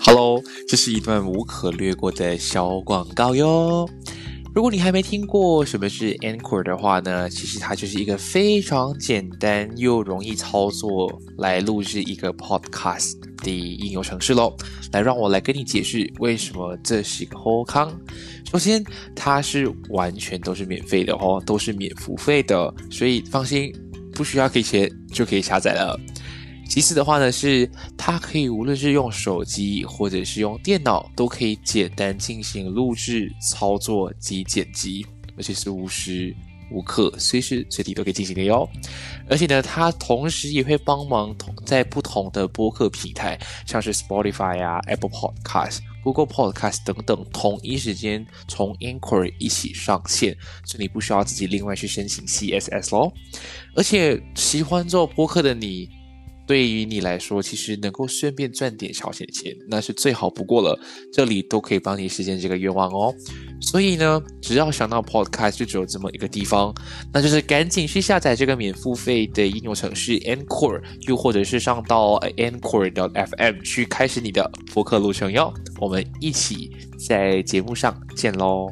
Hello，这是一段无可略过的小广告哟。如果你还没听过什么是 Anchor 的话呢，其实它就是一个非常简单又容易操作来录制一个 Podcast 的应用程式喽。来，让我来跟你解释为什么这是一个好康。首先，它是完全都是免费的哦，都是免付费的，所以放心，不需要给钱就可以下载了。其次的话呢，是它可以无论是用手机或者是用电脑，都可以简单进行录制、操作及剪辑，而且是无时无刻、随时随地都可以进行的哟。而且呢，它同时也会帮忙同在不同的播客平台，像是 Spotify 啊、Apple Podcast、Google Podcast 等等，同一时间从 Inquiry 一起上线，所以你不需要自己另外去申请 CSS 咯。而且喜欢做播客的你。对于你来说，其实能够顺便赚点小钱钱，那是最好不过了。这里都可以帮你实现这个愿望哦。所以呢，只要想到 Podcast 就只有这么一个地方，那就是赶紧去下载这个免付费的应用程序 Anchor，又或者是上到 Anchor.fm 去开始你的播客路程哟。我们一起在节目上见喽！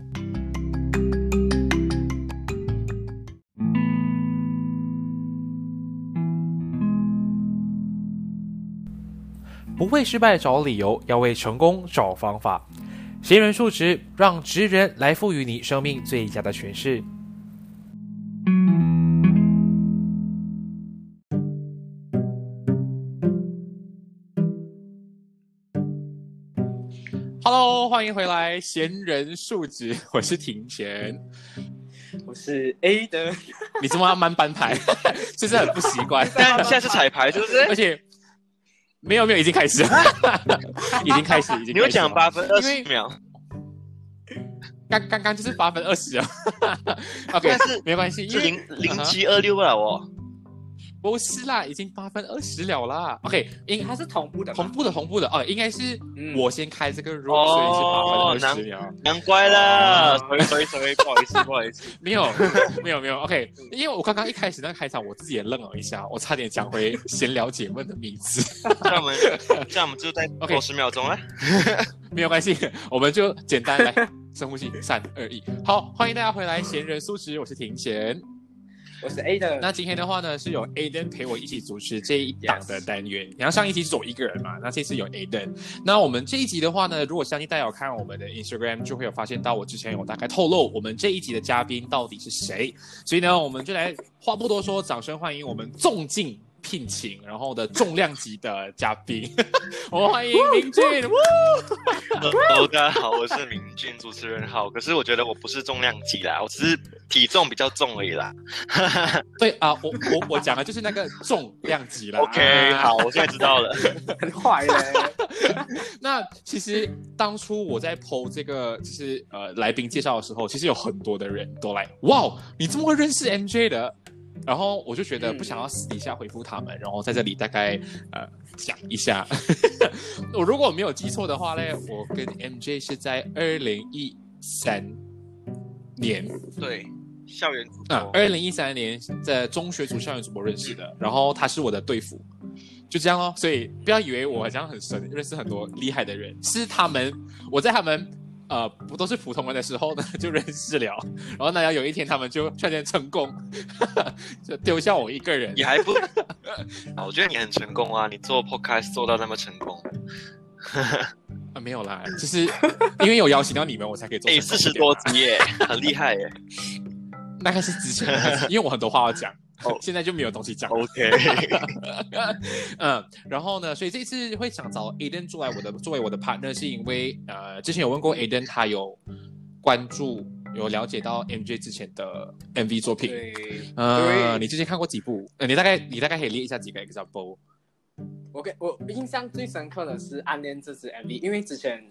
不为失败找理由，要为成功找方法。闲人数值，让职人来赋予你生命最佳的诠释。Hello，欢迎回来，闲人数值，我是庭贤，我是 A 的。你怎么要慢班牌？就是很不习惯。但现在是彩排，是不是？而且。没有没有，已经开始了，已经开始，已经。你有讲八分二十秒，刚刚刚就是八分二十啊。OK，是没关系，是零零七二六了哦。不是啦，已经八分二十了啦。OK，应它是同步的，同步的，同步的哦，应该是我先开这个 roll，所以是八分二十秒。难怪了，sorry，sorry，不好意思，不好意思，没有，没有，没有。OK，因为我刚刚一开始那个开场，我自己也愣了一下，我差点讲回闲聊解闷的名字。那我们，这样我们就再 OK 十秒钟了，没有关系，我们就简单来深呼吸，三二一，好，欢迎大家回来，闲人素食，我是庭贤。我是 Aden，那今天的话呢，是有 A 登陪我一起主持这一档的单元。然后上一集是我一个人嘛，那这次有 A 登。那我们这一集的话呢，如果相信大家有看我们的 Instagram，就会有发现到我之前有大概透露我们这一集的嘉宾到底是谁。所以呢，我们就来话不多说，掌声欢迎我们重敬。聘请，然后的重量级的嘉宾，我们欢迎明俊。Hello，大家好，我是明俊，主持人好。可是我觉得我不是重量级啦，我只是体重比较重而已啦。对啊，我我我讲的就是那个重量级啦。OK，好，我现在知道了。很坏嘞。那其实当初我在 PO 这个就是呃来宾介绍的时候，其实有很多的人都来，哇，你这么会认识 MJ 的？然后我就觉得不想要私底下回复他们，然后在这里大概呃讲一下，我如果没有记错的话呢，我跟 MJ 是在二零一三年对校园啊，二零一三年在中学组校园主播认识的，然后他是我的队服，就这样哦，所以不要以为我好像很神，认识很多厉害的人，是他们我在他们。呃，不都是普通人的时候呢，就认识了。然后呢，要有一天他们就突然成功，就丢下我一个人。你还不？我觉得你很成功啊！你做 podcast 做到那么成功。啊，没有啦，就是因为有邀请到你们，我才可以做。哎，四十多集耶，很厉害耶。大概是之前，因为我很多话要讲。哦，现在就没有东西讲。OK，嗯，然后呢，所以这次会想找 Aden 做来我的作为我的 partner，是因为呃，之前有问过 Aden，他有关注有了解到 MJ 之前的 MV 作品。对，呃，你之前看过几部？呃，你大概你大概可以列一下几个 example。我给我印象最深刻的是《暗恋》这支 MV，因为之前。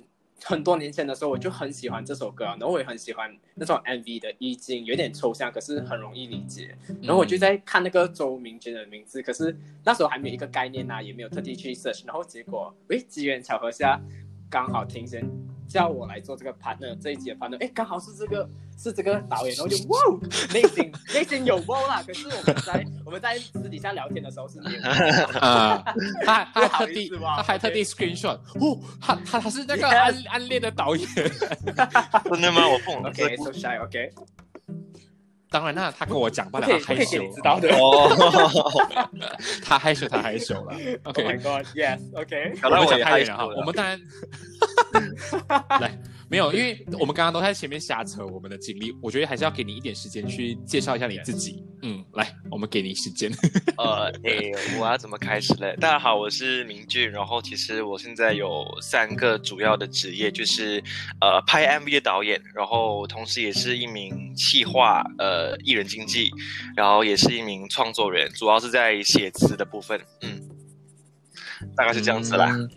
很多年前的时候，我就很喜欢这首歌，然后我也很喜欢那种 MV 的意境，有点抽象，可是很容易理解。然后我就在看那个周明君的名字，可是那时候还没有一个概念呐，也没有特地去 search。然后结果，喂，机缘巧合下，刚好庭贤叫我来做这个 partner 这一集的 partner，诶，刚好是这个是这个导演，然后就哇，内心内心有哇啦，可是我们在我们在私底下聊天的时候是没有哇。啊，他他还特地他还特地 screenshot，哦，他他他是那个暗暗恋的导演。真的吗？我不懂这 OK，so shy，OK，当然那，他跟我讲罢了，不可以不可以他害羞知道的。哦，他害羞，他害羞了。Oh my OK，God，yes，OK，搞到我我们讲也害羞太远了哈，我们当然 来没有，因为我们刚刚都在前面瞎扯我们的经历，我觉得还是要给你一点时间去介绍一下你自己。嗯，来，我们给你时间。呃，诶，我要怎么开始嘞？大家好，我是明俊，然后其实我现在有三个主要的职业，就是呃拍 MV 的导演，然后同时也是一名企划，呃艺人经纪，然后也是一名创作人，主要是在写词的部分，嗯，大概是这样子啦。嗯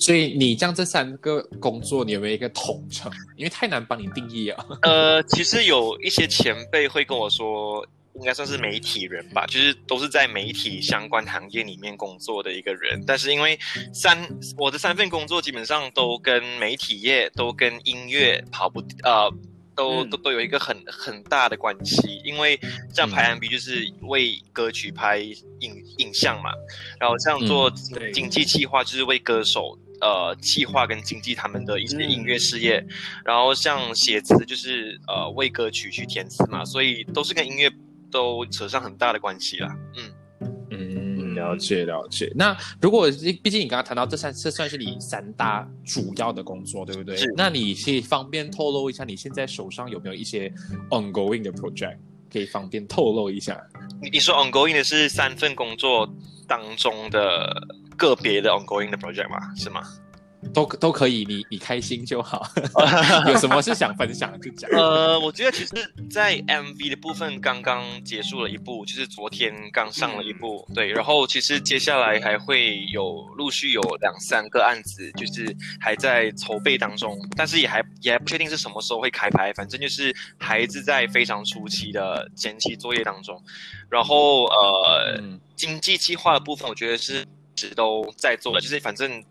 所以你这样这三个工作，你有没有一个统称？因为太难帮你定义啊。呃，其实有一些前辈会跟我说，应该算是媒体人吧，就是都是在媒体相关行业里面工作的一个人。但是因为三我的三份工作基本上都跟媒体业、都跟音乐跑不呃。都嗯都都有一个很很大的关系，因为这样拍 MV 就是为歌曲拍影影像嘛，然后这样做经经济计划就是为歌手呃企划跟经济他们的一些音乐事业，然后像写词就是呃为歌曲去填词嘛，所以都是跟音乐都扯上很大的关系啦。嗯，嗯，了解了解。那如果毕竟你刚刚谈到这三，这算是你三大主要的工作，对不对？那你可以方便透露一下，你现在手上有没有一些 ongoing 的 project？可以方便透露一下。你你说 ongoing 的是三份工作当中的个别的 ongoing 的 project 嘛？是吗？都都可以，你你开心就好。有什么是想分享就讲。呃，我觉得其实，在 MV 的部分刚刚结束了一部，就是昨天刚上了一部，对。然后其实接下来还会有陆续有两三个案子，就是还在筹备当中，但是也还也还不确定是什么时候会开拍，反正就是还是在非常初期的前期作业当中。然后呃，嗯经济计划的部分，我觉得是一直都在做的，就是反正。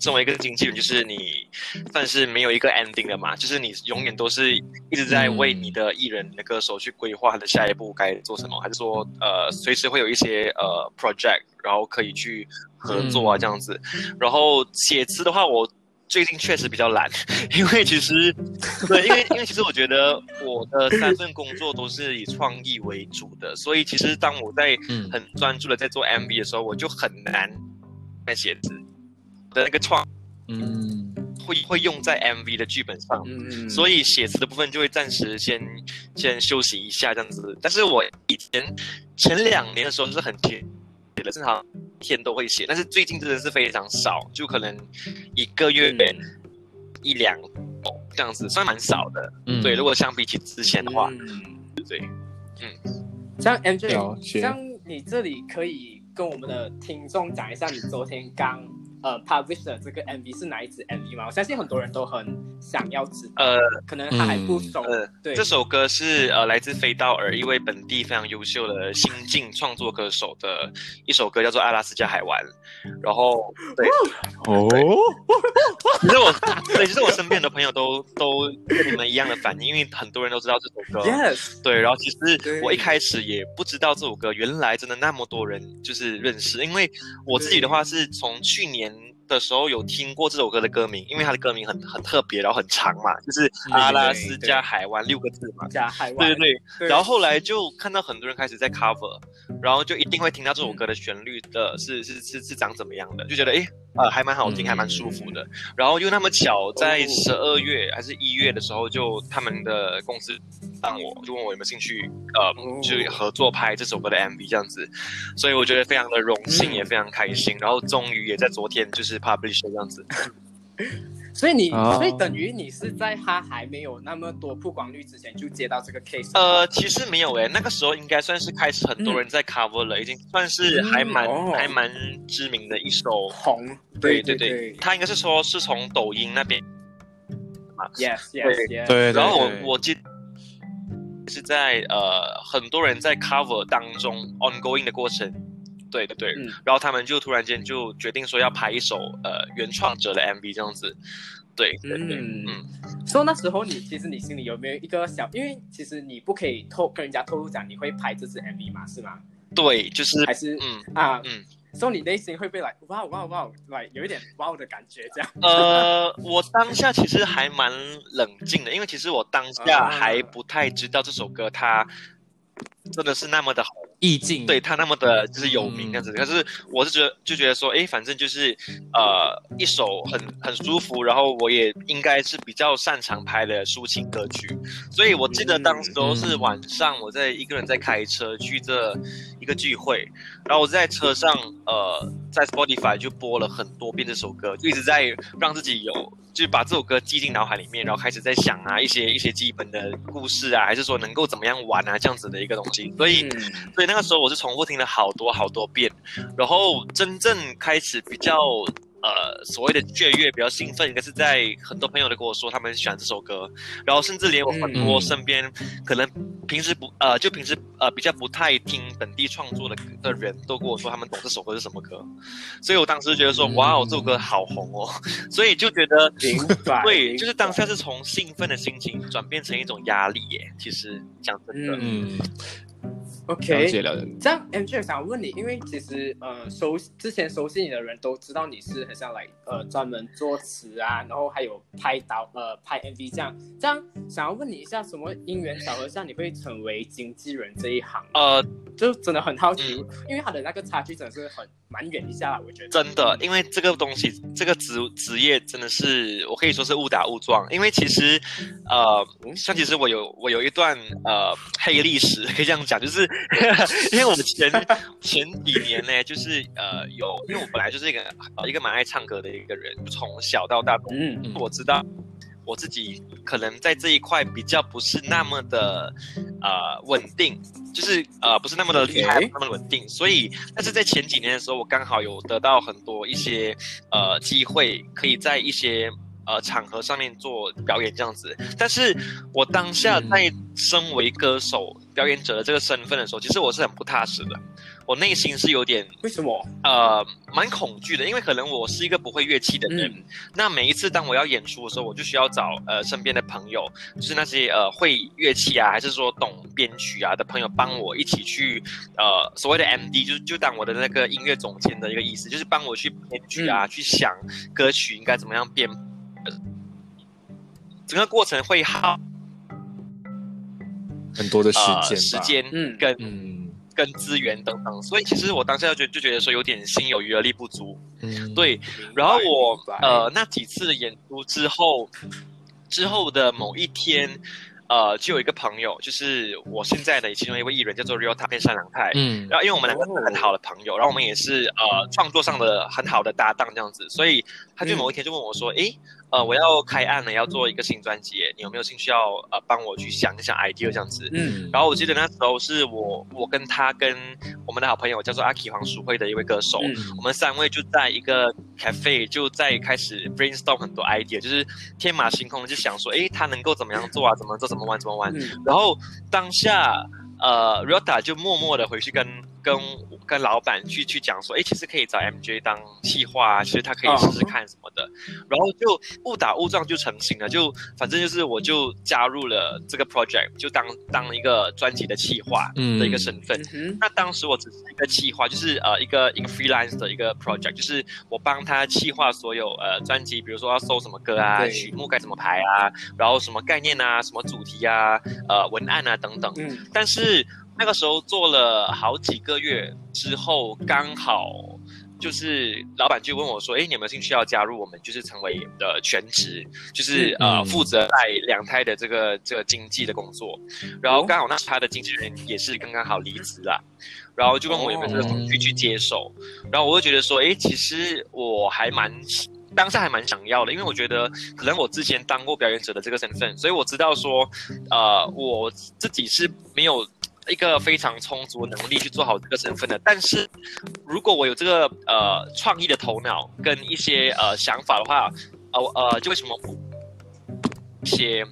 作为一个经纪人，就是你算是没有一个 ending 的嘛，就是你永远都是一直在为你的艺人、你的歌手去规划他的下一步该做什么，还是说呃随时会有一些呃 project，然后可以去合作啊这样子。然后写词的话，我最近确实比较懒，因为其实对，因为因为其实我觉得我的三份工作都是以创意为主的，所以其实当我在嗯很专注的在做 MV 的时候，我就很难在写词的那个创嗯会会用在 MV 的剧本上。嗯，所以写词的部分就会暂时先先休息一下这样子。但是我以前前两年的时候是很贴写的，正常一天都会写，但是最近真的是非常少，就可能一个月嗯一两这样子，算蛮少的。嗯对，如果相比起之前的话，嗯对，嗯像 MJ，像你这里可以跟我们的听众讲一下，你昨天刚呃 publish 的这个 MV 是哪一支 MV 吗？我相信很多人都很想要知道，呃可能他还不熟。呃，对，这首歌是呃来自飞道尔一位本地非常优秀的新晋创作歌手的一首歌，叫做《阿拉斯加海湾》。然后对，哦，其实我对，其实我身边的朋友都都跟你们一样的反应，因为很多人都知道这首歌。Yes，对，然后其实我一开始也不知道这首歌，原来真的那么多人就是认识。因为我自己的话是从去年的时候有听过这首歌的歌名，因为它的歌名很很特别，然后很长嘛，就是阿拉斯加海湾六个字嘛。加海湾，对对对，对然后后来就看到很多人开始在 cover，然后就一定会听到这首歌的旋律的是是是是长怎么样的，就觉得诶呃还蛮好听，嗯还蛮舒服的。然后又那么巧，在哦十二月还是一月的时候，就他们的公司让我就问我有没有兴趣呃哦去合作拍这首歌的 MV 这样子，所以我觉得非常的荣幸，嗯也非常开心。然后终于也在昨天就是 publish 这样子。所以你，哦。所以等于你是在他还没有那么多曝光率之前就接到这个 case。呃，其实没有诶，那个时候应该算是开始很多人在 cover 了，已经算是还蛮、嗯哦。还蛮知名的一首。红，对对对，他应该是说是从抖音那边嘛。，yes yes yes，对，然后我我记得是在呃很多人在 cover 当中 ongoing 的过程，对对对，嗯然后他们就突然间就决定说要拍一首呃原创者的 MV 这样子，对对对，嗯嗯所以那时候你其实你心里有没有一个小，因为其实你不可以透跟人家透露讲你会拍这支 MV 嘛，是吗？对，就是还是嗯啊，嗯。所以你内心会被来哇哇哇来有一点哇的感觉这样。呃，我当下其实还蛮冷静的，因为其实我当下啊还不太知道这首歌它真的是那么的红，意境。对他那么的就是有名这样子。可是我是觉得就觉得说，哎，反正就是呃一首很很舒服，然后我也应该是比较擅长拍的抒情歌曲，所以我记得当时候是晚上我在一个人在开车去这一个聚会，然后我在车上呃在 Spotify 就播了很多遍这首歌，就一直在让自己有就是把这首歌记进脑海里面，然后开始在想啊一些一些基本的故事啊，还是说能够怎么样玩啊这样子的一个东西，所以。嗯所以那个时候我是重复听了好多好多遍，然后真正开始比较呃所谓的雀跃、比较兴奋，应该是在很多朋友都跟我说他们喜欢这首歌，然后甚至连我很多嗯。身边可能平时不呃就平时呃比较不太听本地创作的的人都跟我说他们懂这首歌是什么歌，所以我当时就觉得说嗯。哇哦这首歌好红哦，所以就觉得对，就是当下是从兴奋的心情转变成一种压力耶。其实讲真的，嗯，了 OK 解了解。这样，M J 想问你，因为其实呃熟之前熟悉你的人都知道你是很像来呃专门作词啊，然后还有拍导呃拍 MV 这样。这样想要问你一下，什么因缘巧合下你会成为经纪人这一行？呃，就真的很好奇，嗯因为他的那个差距真的是很蛮远一下啦，我觉得。真的，因为这个东西，这个职职业真的是我可以说是误打误撞。因为其实，呃，像其实我有我有一段呃黑历史，可以这样讲，就是 因为我们前 前几年呢，就是呃有，因为我本来就是一个呃一个蛮爱唱歌的一个人，从小到大嗯嗯我知道我自己可能在这一块比较不是那么的呃稳定，就是呃不是那么的厉害不那么稳定，所以但是在前几年的时候，我刚好有得到很多一些呃机会，可以在一些。呃，场合上面做表演这样子，但是我当下嗯。在身为歌手、表演者的这个身份的时候，其实我是很不踏实的，我内心是有点为什么？呃蛮恐惧的，因为可能我是一个不会乐器的人，嗯。那每一次当我要演出的时候，我就需要找呃身边的朋友，就是那些呃会乐器啊，还是说懂编曲啊的朋友，帮我一起去呃所谓的 MD，就是就当我的那个音乐总监的一个意思，就是帮我去编曲啊，去想歌曲应该怎么样编，呃整个过程会耗很多的时呃间吧，时间嗯。跟、嗯。跟资源等等，所以其实我当下就就觉得说有点心有余而力不足，嗯，对，然后我呃那几次的演出之后，之后的某一天，呃，就有一个朋友，就是我现在的其中一位艺人，叫做 Rio 塔片善良太。嗯然后，因为我们两个是很好的朋友，然后我们也是呃创作上的很好的搭档这样子，所以他就某一天就问我说：“诶，呃，我要开案了，要做一个新专辑，你有没有兴趣要呃帮我去想一想 idea 这样子？”嗯然后我记得那时候是我我跟他跟我们的好朋友叫做阿 K 黄淑慧的一位歌手，嗯我们三位就在一个 cafe 就在开始 brainstorm 很多 idea，就是天马行空的就想说，诶，他能够怎么样做啊？怎么做？怎么玩？怎么玩？嗯然后当下，呃，Rota 就默默的回去跟跟跟老板去去讲说，诶，其实可以找 MJ 当企划啊，其实他可以试试看什么的。然后就误打误撞就成型了，就反正就是我就加入了这个 project，就当当一个专辑的企划的一个身份。嗯那当时我只是一个企划，就是呃一个一个 freelance 的一个 project，就是我帮他企划所有呃专辑，比如说要搜什么歌啊，曲目该怎么排啊，然后什么概念啊，什么主题啊，呃文案啊等等。嗯但是那个时候做了好几个月之后，刚好就是老板就问我说：“哎，你有没有兴趣要加入我们？就是成为的全职，就是嗯呃负责带两胎的这个这个经济的工作。然后刚好那时他的经纪人也是刚刚好离职了，然后就问我有没有这个兴趣去接手。然后我就觉得说，哎，其实我还蛮。”当下还蛮想要的，因为我觉得可能我之前当过表演者的这个身份，所以我知道说，呃，我自己是没有一个非常充足的能力去做好这个身份的。但是如果我有这个呃创意的头脑跟一些呃想法的话，呃呃，就为什么不一些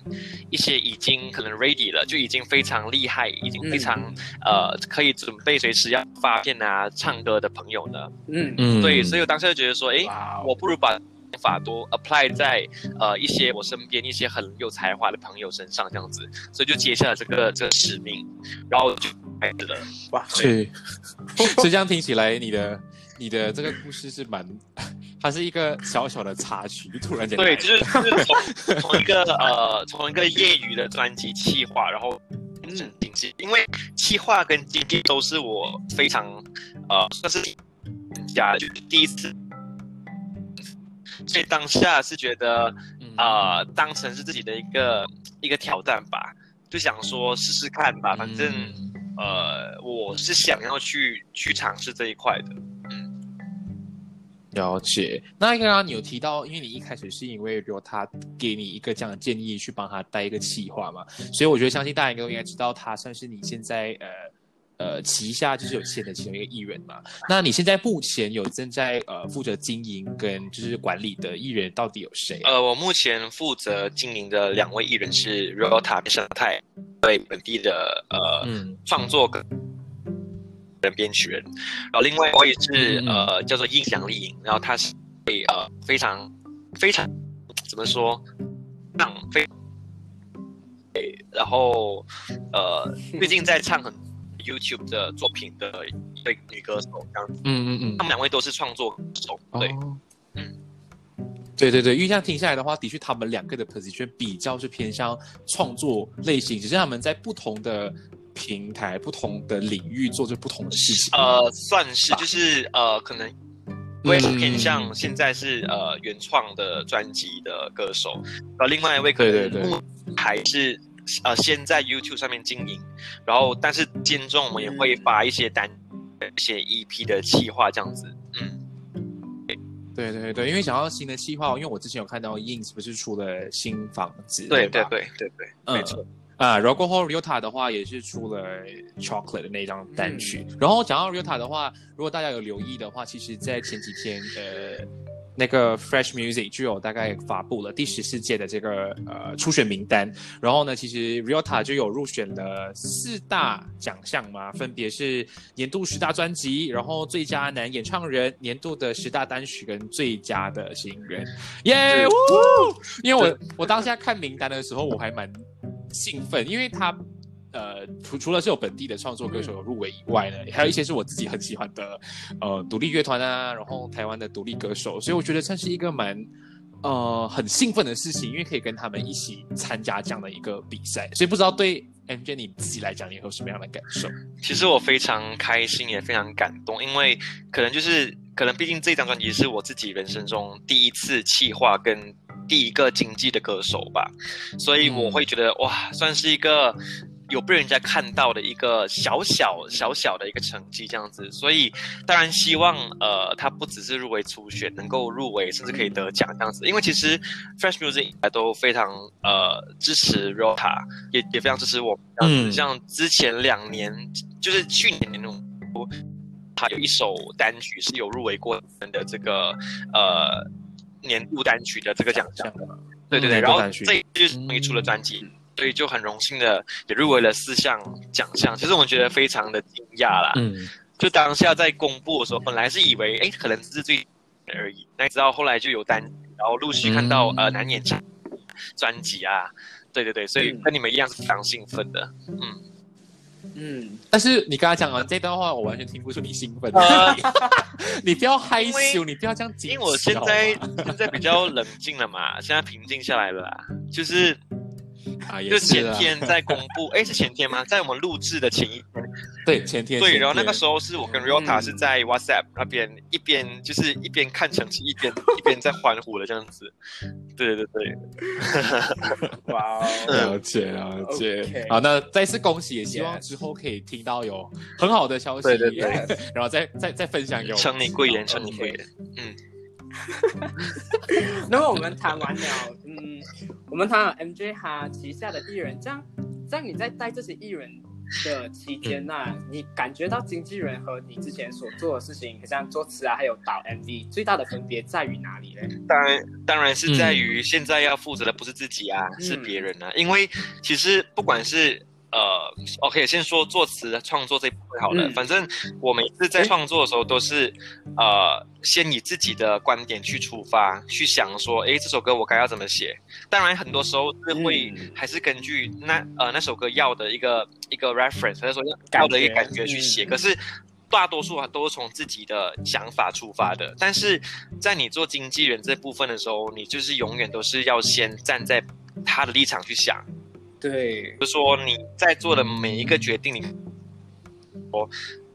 一些已经可能 ready 了，就已经非常厉害，已经非常、呃可以准备随时要发片啊、唱歌的朋友呢？嗯嗯对，所以我当时就觉得说，诶，我不如把法多 apply 在呃一些我身边一些很有才华的朋友身上，这样子，所以就接下了这个这个使命，然后就开始了。哇，是，所以这样听起来，你的你的这个故事是蛮，它是一个小小的插曲，突然间对，就是就是从从一个呃从一个业余的专辑企划，然后嗯经济，因为企划跟经济都是我非常呃算是家就第一次，所以当下是觉得嗯呃当成是自己的一个一个挑战吧，就想说试试看吧，反正、嗯呃我是想要去去尝试这一块的。了解。那刚刚你有提到，因为你一开始是因为有他给你一个这样的建议，去帮他带一个企划嘛，所以我觉得相信大家应该都应该知道，他算是你现在呃呃旗下就是有签的其中一个艺人嘛。那你现在目前有正在呃负责经营跟就是管理的艺人到底有谁啊？呃，我目前负责经营的两位艺人是 Rota 跟生态，对本地的呃、嗯创作跟人编曲人，然后另外我也是、呃叫做印象丽颖，然后他是呃非常非常怎么说，唱非，对然后呃最近在唱很 YouTube 的作品的一位女歌手，这样子，嗯嗯嗯。他们两位都是创作歌手，对。哦嗯。对对对，因为这样听下来的话，的确他们两个的 position 比较是偏向创作类型，只是他们在不同的平台、不同的领域做着不同的事情。呃，算是就是呃，可能一位是偏嗯向现在是呃原创的专辑的歌手，然后另外一位可能还是呃先在 YouTube 上面经营，然后但是间中我们也会发一些单一些 EP 的企划这样子，嗯，对对对，因为想要新的计划，因为我之前有看到 Ins 不是出了新房子，对对吧？对对对，嗯没错，啊，然后过后 Ryota 的话也是出了 Chocolate 的那张单曲。然后讲到 Ryota 的话，如果大家有留意的话，其实在前几天，呃，那个 Fresh Music 就有大概发布了第十四届的这个呃初选名单。然后呢，其实 Riota 就有入选了四大奖项嘛，分别是年度十大专辑，然后最佳男演唱人、年度的十大单曲跟最佳的新人。耶！呜！因为我我当下看名单的时候，我还蛮兴奋，因为他呃除除了是有本地的创作歌手有入围以外呢，还有一些是我自己很喜欢的呃独立乐团啊，然后台湾的独立歌手，所以我觉得算是一个蛮呃很兴奋的事情，因为可以跟他们一起参加这样的一个比赛，所以不知道对 MJ 你自己来讲，你有什么样的感受？其实我非常开心，也非常感动，因为可能就是可能，毕竟这张专辑是我自己人生中第一次企划跟第一个经纪的歌手吧，所以我会觉得、哇，算是一个有被人家看到的一个小小小小的一个成绩这样子，所以当然希望呃，他不只是入围初选，能够入围甚至可以得奖这样子，因为其实 Fresh Music 都非常呃支持 Rota，也也非常支持我们这样子，嗯。像之前两年就是去年那种。他有一首单曲是有入围过的这个呃年度单曲的这个奖项，对对对，然后这一次就是终于出了专辑，所以就很荣幸的也入围了四项奖项。其实我觉得非常的惊讶啦，嗯就当下在公布的时候，本来是以为哎可能只是最而已，那直到后来就有单，然后陆续看到、嗯呃男演唱专辑啊，对对对，所以嗯跟你们一样是非常兴奋的，嗯。嗯，但是你刚才讲完这段话，我完全听不出你兴奋。呃 你不要害羞，你不要这样紧因为我现在现在比较冷静了嘛，现在平静下来了啦，就是啊，也就是前啊。天在公布，哎，是前天吗？在我们录制的前一天，对前天对，前然后那个时候是我跟 Ryota 嗯。是在 WhatsApp 那边一边就是一边看成绩，一边一边在欢呼的这样子，对对对，哇哦，了解了解好，那再次恭喜，也希望之后可以听到有很好的消息，对对对。然后再再再分享给我们。称你贵言，称你贵言，那么我们谈完了，嗯，我们谈了 MJ 哈旗下的艺人，这样这样你在带这些艺人的期间那你感觉到经纪人和你之前所做的事情，像作词啊，还有导 MV，最大的分别在于哪里呢？当然，当然是在于现在要负责的不是自己啊，嗯是别人啊。因为其实不管是呃，OK，先说作词创作这一部分好了。嗯反正我每次在创作的时候都是呃，先以自己的观点去出发，去想说，哎，这首歌我该要怎么写。当然，很多时候是会、嗯。还是根据那呃那首歌要的一个一个 reference，或者说要的一个感觉去写。嗯。可是大多数啊都是从自己的想法出发的，但是在你做经纪人这部分的时候，你就是永远都是要先站在他的立场去想，对，就是说你在做的每一个决定，你说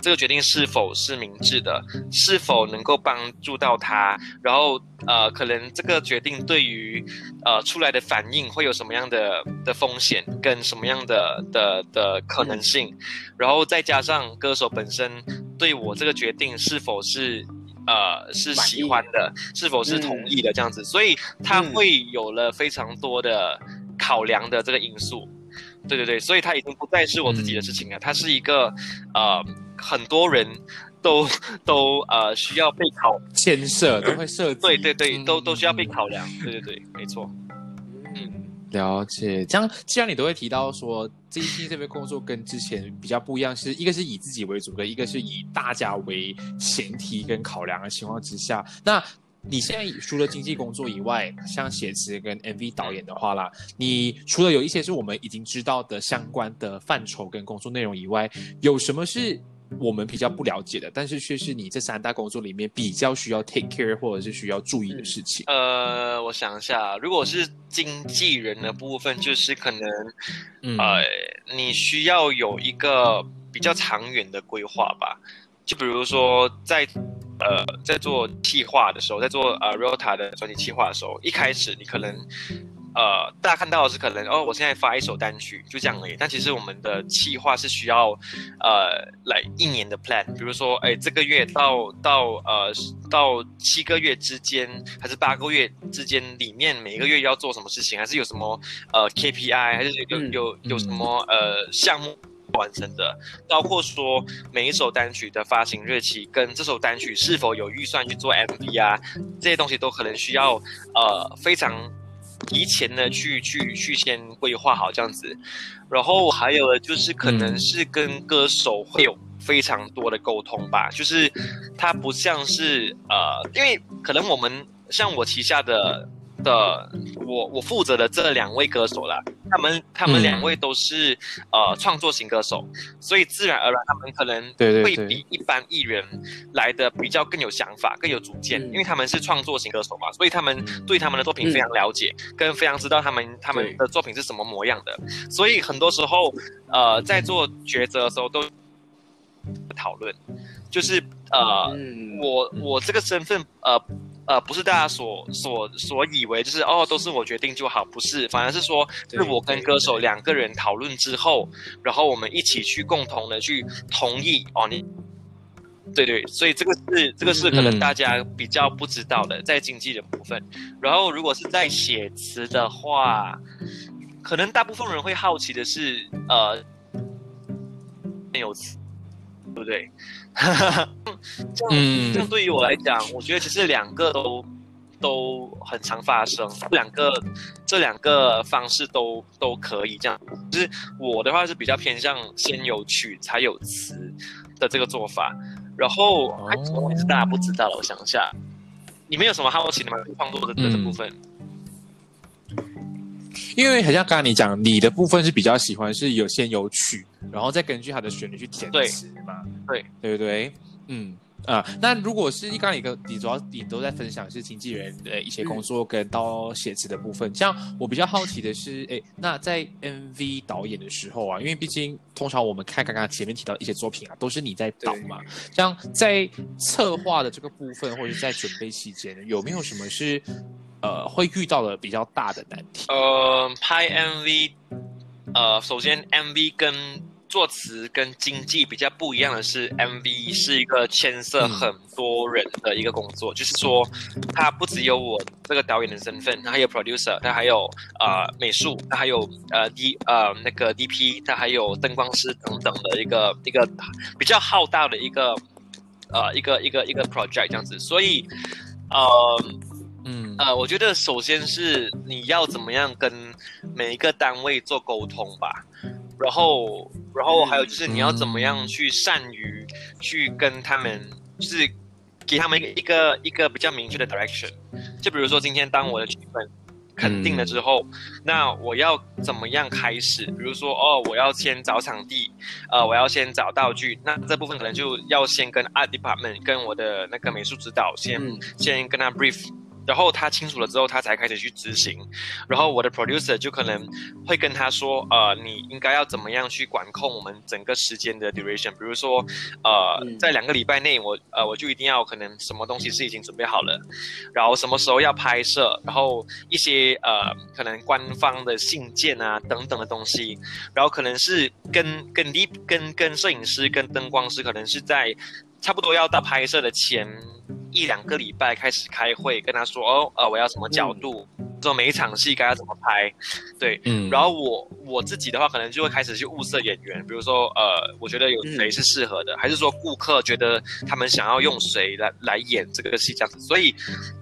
这个决定是否是明智的，是否能够帮助到他，然后呃，可能这个决定对于呃出来的反应会有什么样的的风险，跟什么样的的的可能性，然后再加上歌手本身对我这个决定是否是。呃，是喜欢的，是否是同意的这样子，所以他嗯会有了非常多的考量的这个因素。对对对，所以他已经不再是我自己的事情了，他是一个呃很多人都都呃需要被考，牵涉都会涉及，对对对，嗯都都需要被考量。对对对，没错。嗯，了解，这样既然你都会提到说这一期 这份工作跟之前比较不一样，是一个是以自己为主的，一个是以大家为前提跟考量的情况之下，那你现在除了经济工作以外，像写词跟 MV 导演的话啦，你除了有一些是我们已经知道的相关的范畴跟工作内容以外，有什么是我们比较不了解的，但是却是你这三大工作里面比较需要 take care 或者是需要注意的事情？呃，我想一下，如果是经纪人的部分，就是可能嗯呃，你需要有一个比较长远的规划吧。就比如说在呃在做企划的时候，在做呃 Rota 的专辑企划的时候，一开始你可能呃大家看到的是可能哦，我现在发一首单曲就这样而已。但其实我们的企划是需要呃来一年的 plan，比如说哎这个月到到呃到七个月之间，还是八个月之间里面每个月要做什么事情，还是有什么呃 KPI，还是有嗯有有什么呃项目。完成的，包括说每一首单曲的发行日期，跟这首单曲是否有预算去做 MV 啊，这些东西都可能需要呃非常提前的去去去先规划好这样子。然后还有就是可能是跟歌手会有非常多的沟通吧，就是它不像是呃，因为可能我们像我旗下的。的我我负责的这两位歌手啦，他们他们嗯。两位都是、呃创作型歌手，所以自然而然他们可能对对对会比一般艺人来的比较更有想法、更有主见，嗯。因为他们是创作型歌手嘛，所以他们嗯。对他们的作品非常了解，跟非常知道他们他们的作品是什么模样的，所以很多时候呃在做抉择的时候都讨论，就是呃。嗯。我嗯我这个身份，呃呃，不是大家所所所以为，就是哦，都是我决定就好，不是，反而是说，是我跟歌手两个人讨论之后，然后我们一起去共同的去同意哦，你，对对，所以这个是这个是可能嗯大家比较不知道的，在经济的部分。然后如果是在写词的话，可能大部分人会好奇的是，呃，没有词，对不对？这样嗯这样对于我来讲，我觉得其实两个都都很常发生，这两个这两个方式都都可以这样。就是我的话是比较偏向先有曲才有词的这个做法，然后还有什么东西是大家不知道了？我想一下，你们有什么好奇的吗？创作的的这部分？因为很像刚刚你讲，你的部分是比较喜欢是有先有曲，然后再根据它的旋律去填对词嘛，对。对。不对？嗯。啊，那如果是刚刚你跟你主要你都在分享是经纪人的一些工作跟到写词的部分，像我比较好奇的是，哎，那在 MV 导演的时候啊，因为毕竟通常我们看刚刚前面提到一些作品啊，都是你在导嘛，像在策划的这个部分或者是在准备期间，有没有什么是呃会遇到的比较大的难题？呃，拍 MV，呃，首先 MV 跟作词跟经济比较不一样的是，MV 是一个牵涉很多人的一个工作，就是说，它不只有我这个导演的身份，它还有 producer，它还有呃美术，它还有呃 D 呃那个 DP，它还有灯光师等等的一个一个比较浩大的一个呃一个一个一个 project 这样子，所以呃。嗯呃，我觉得首先是你要怎么样跟每一个单位做沟通吧，然后，然后还有就是你要怎么样去善于去跟他们，就是给他们一个一个一个比较明确的 direction。就比如说今天当我的剧本肯定了之后，那我要怎么样开始？比如说哦，我要先找场地，呃，我要先找道具，那这部分可能就要先跟 art department 跟我的那个美术指导先先跟他 brief。然后他清楚了之后，他才开始去执行。然后我的 producer 就可能会跟他说：“呃，你应该要怎么样去管控我们整个时间的 duration？比如说，呃，在两个礼拜内，我呃我就一定要可能什么东西是已经准备好了，然后什么时候要拍摄，然后一些呃可能官方的信件啊等等的东西，然后可能是跟跟跟跟跟摄影师跟灯光师可能是在差不多要到拍摄的前。”一两个礼拜开始开会，跟他说哦，呃，我要什么角度，说每一场戏该要怎么拍，对，嗯，然后我我自己的话，可能就会开始去物色演员，比如说，呃，我觉得有谁是适合的，还是说顾客觉得他们想要用谁来来演这个戏这样子，所以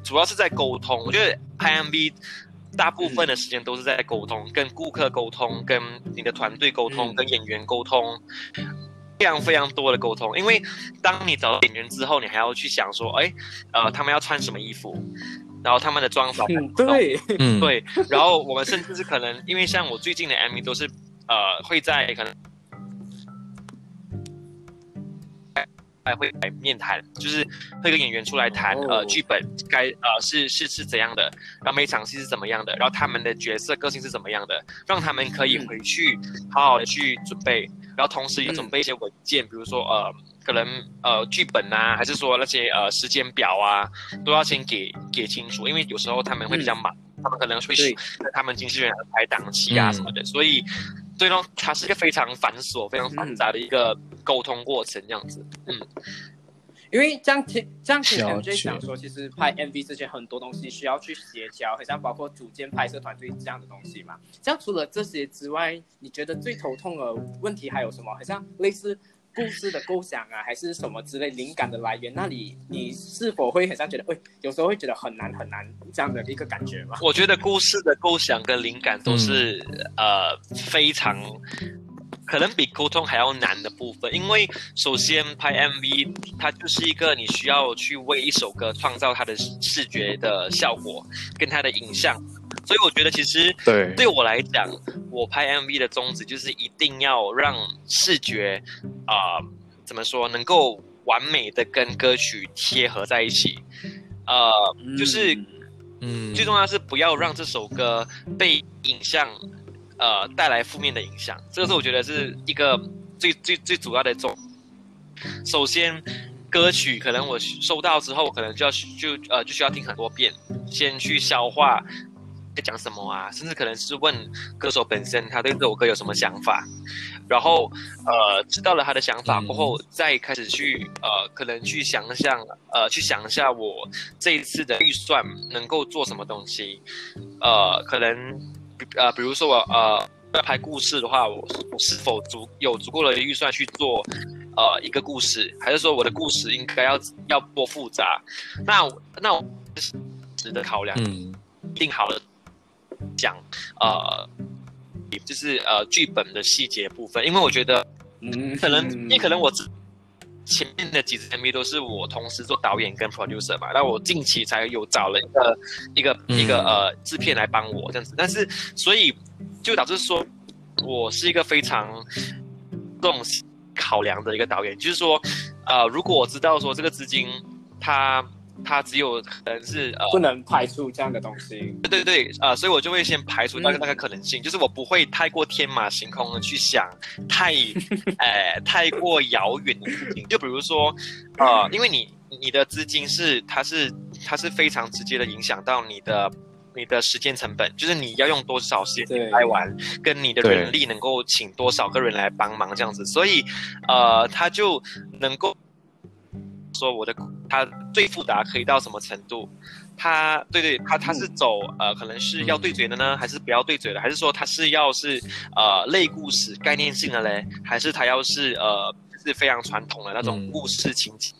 主要是在沟通。我觉得拍 MV 大部分的时间都是在沟通，跟顾客沟通，跟你的团队沟通，跟演员沟通。非常非常多的沟通，因为当你找到演员之后，你还要去想说，哎，呃，他们要穿什么衣服，然后他们的妆法，对，嗯，对，然后我们甚至是可能，因为像我最近的 MV 都是，呃，会在可能，还会来面谈，就是会跟演员出来谈，呃，剧本该呃是是是怎样的，然后每场戏是怎么样的，然后他们的角色个性是怎么样的，让他们可以回去好好的去准备。然后同时也准备一些文件，比如说呃，可能呃剧本啊，还是说那些呃时间表啊，都要先给给清楚，因为有时候他们会比较忙，他们可能会跟他们经纪人排档期啊什么的，所以所以呢，它是一个非常繁琐、非常繁杂的一个沟通过程，这样子，嗯。因为这样听这样听，我就想说，其实拍 MV 之前很多东西需要去协调，好像包括组建拍摄团队这样的东西嘛。这样除了这些之外，你觉得最头痛的问题还有什么？好像类似故事的构想啊，还是什么之类灵感的来源？那你你是否会很像觉得，喂，有时候会觉得很难很难这样的一个感觉吗？我觉得故事的构想跟灵感都是呃非常。可能比沟通还要难的部分，因为首先拍 MV，它就是一个你需要去为一首歌创造它的视觉的效果跟它的影像，所以我觉得其实对对我来讲，我拍 MV 的宗旨就是一定要让视觉啊怎么说能够完美的跟歌曲贴合在一起，呃，就是嗯，最重要是不要让这首歌被影像。呃，带来负面的影响，这个是我觉得是一个最最最主要的重。首先，歌曲可能我收到之后，可能就要就呃就需要听很多遍，先去消化在讲什么啊，甚至可能是问歌手本身他对这首歌有什么想法，然后呃知道了他的想法过后，再开始去呃可能去想想呃去想一下我这一次的预算能够做什么东西，呃可能。呃，比如说我呃要拍故事的话，我我是否足有足够的预算去做呃一个故事，还是说我的故事应该要要多复杂？那那我值得考量，嗯，定好了讲呃，就是呃剧本的细节部分，因为我觉得嗯可能因为可能我。前面的几支 MV 都是我同时做导演跟 producer 嘛，那我近期才有找了一个一个一个呃制片来帮我这样子，但是所以就导致说，我是一个非常重考量的一个导演，就是说，呃，如果我知道说这个资金它。它只有可能是呃，不能排除这样的东西。对对对，呃，所以我就会先排除那个那个可能性，就是我不会太过天马行空的去想太，呃，太过遥远的事情。就比如说，呃，因为你你的资金是它是它是非常直接的影响到你的你的时间成本，就是你要用多少时间对拍完，跟你的人力能够请多少个人来帮忙这样子，所以呃，他就能够说我的他最复杂可以到什么程度。他对对，他他是走呃，可能是要对嘴的呢，还是不要对嘴的？还是说他是要是呃类故事概念性的嘞？还是他要是呃是非常传统的那种嗯故事情节？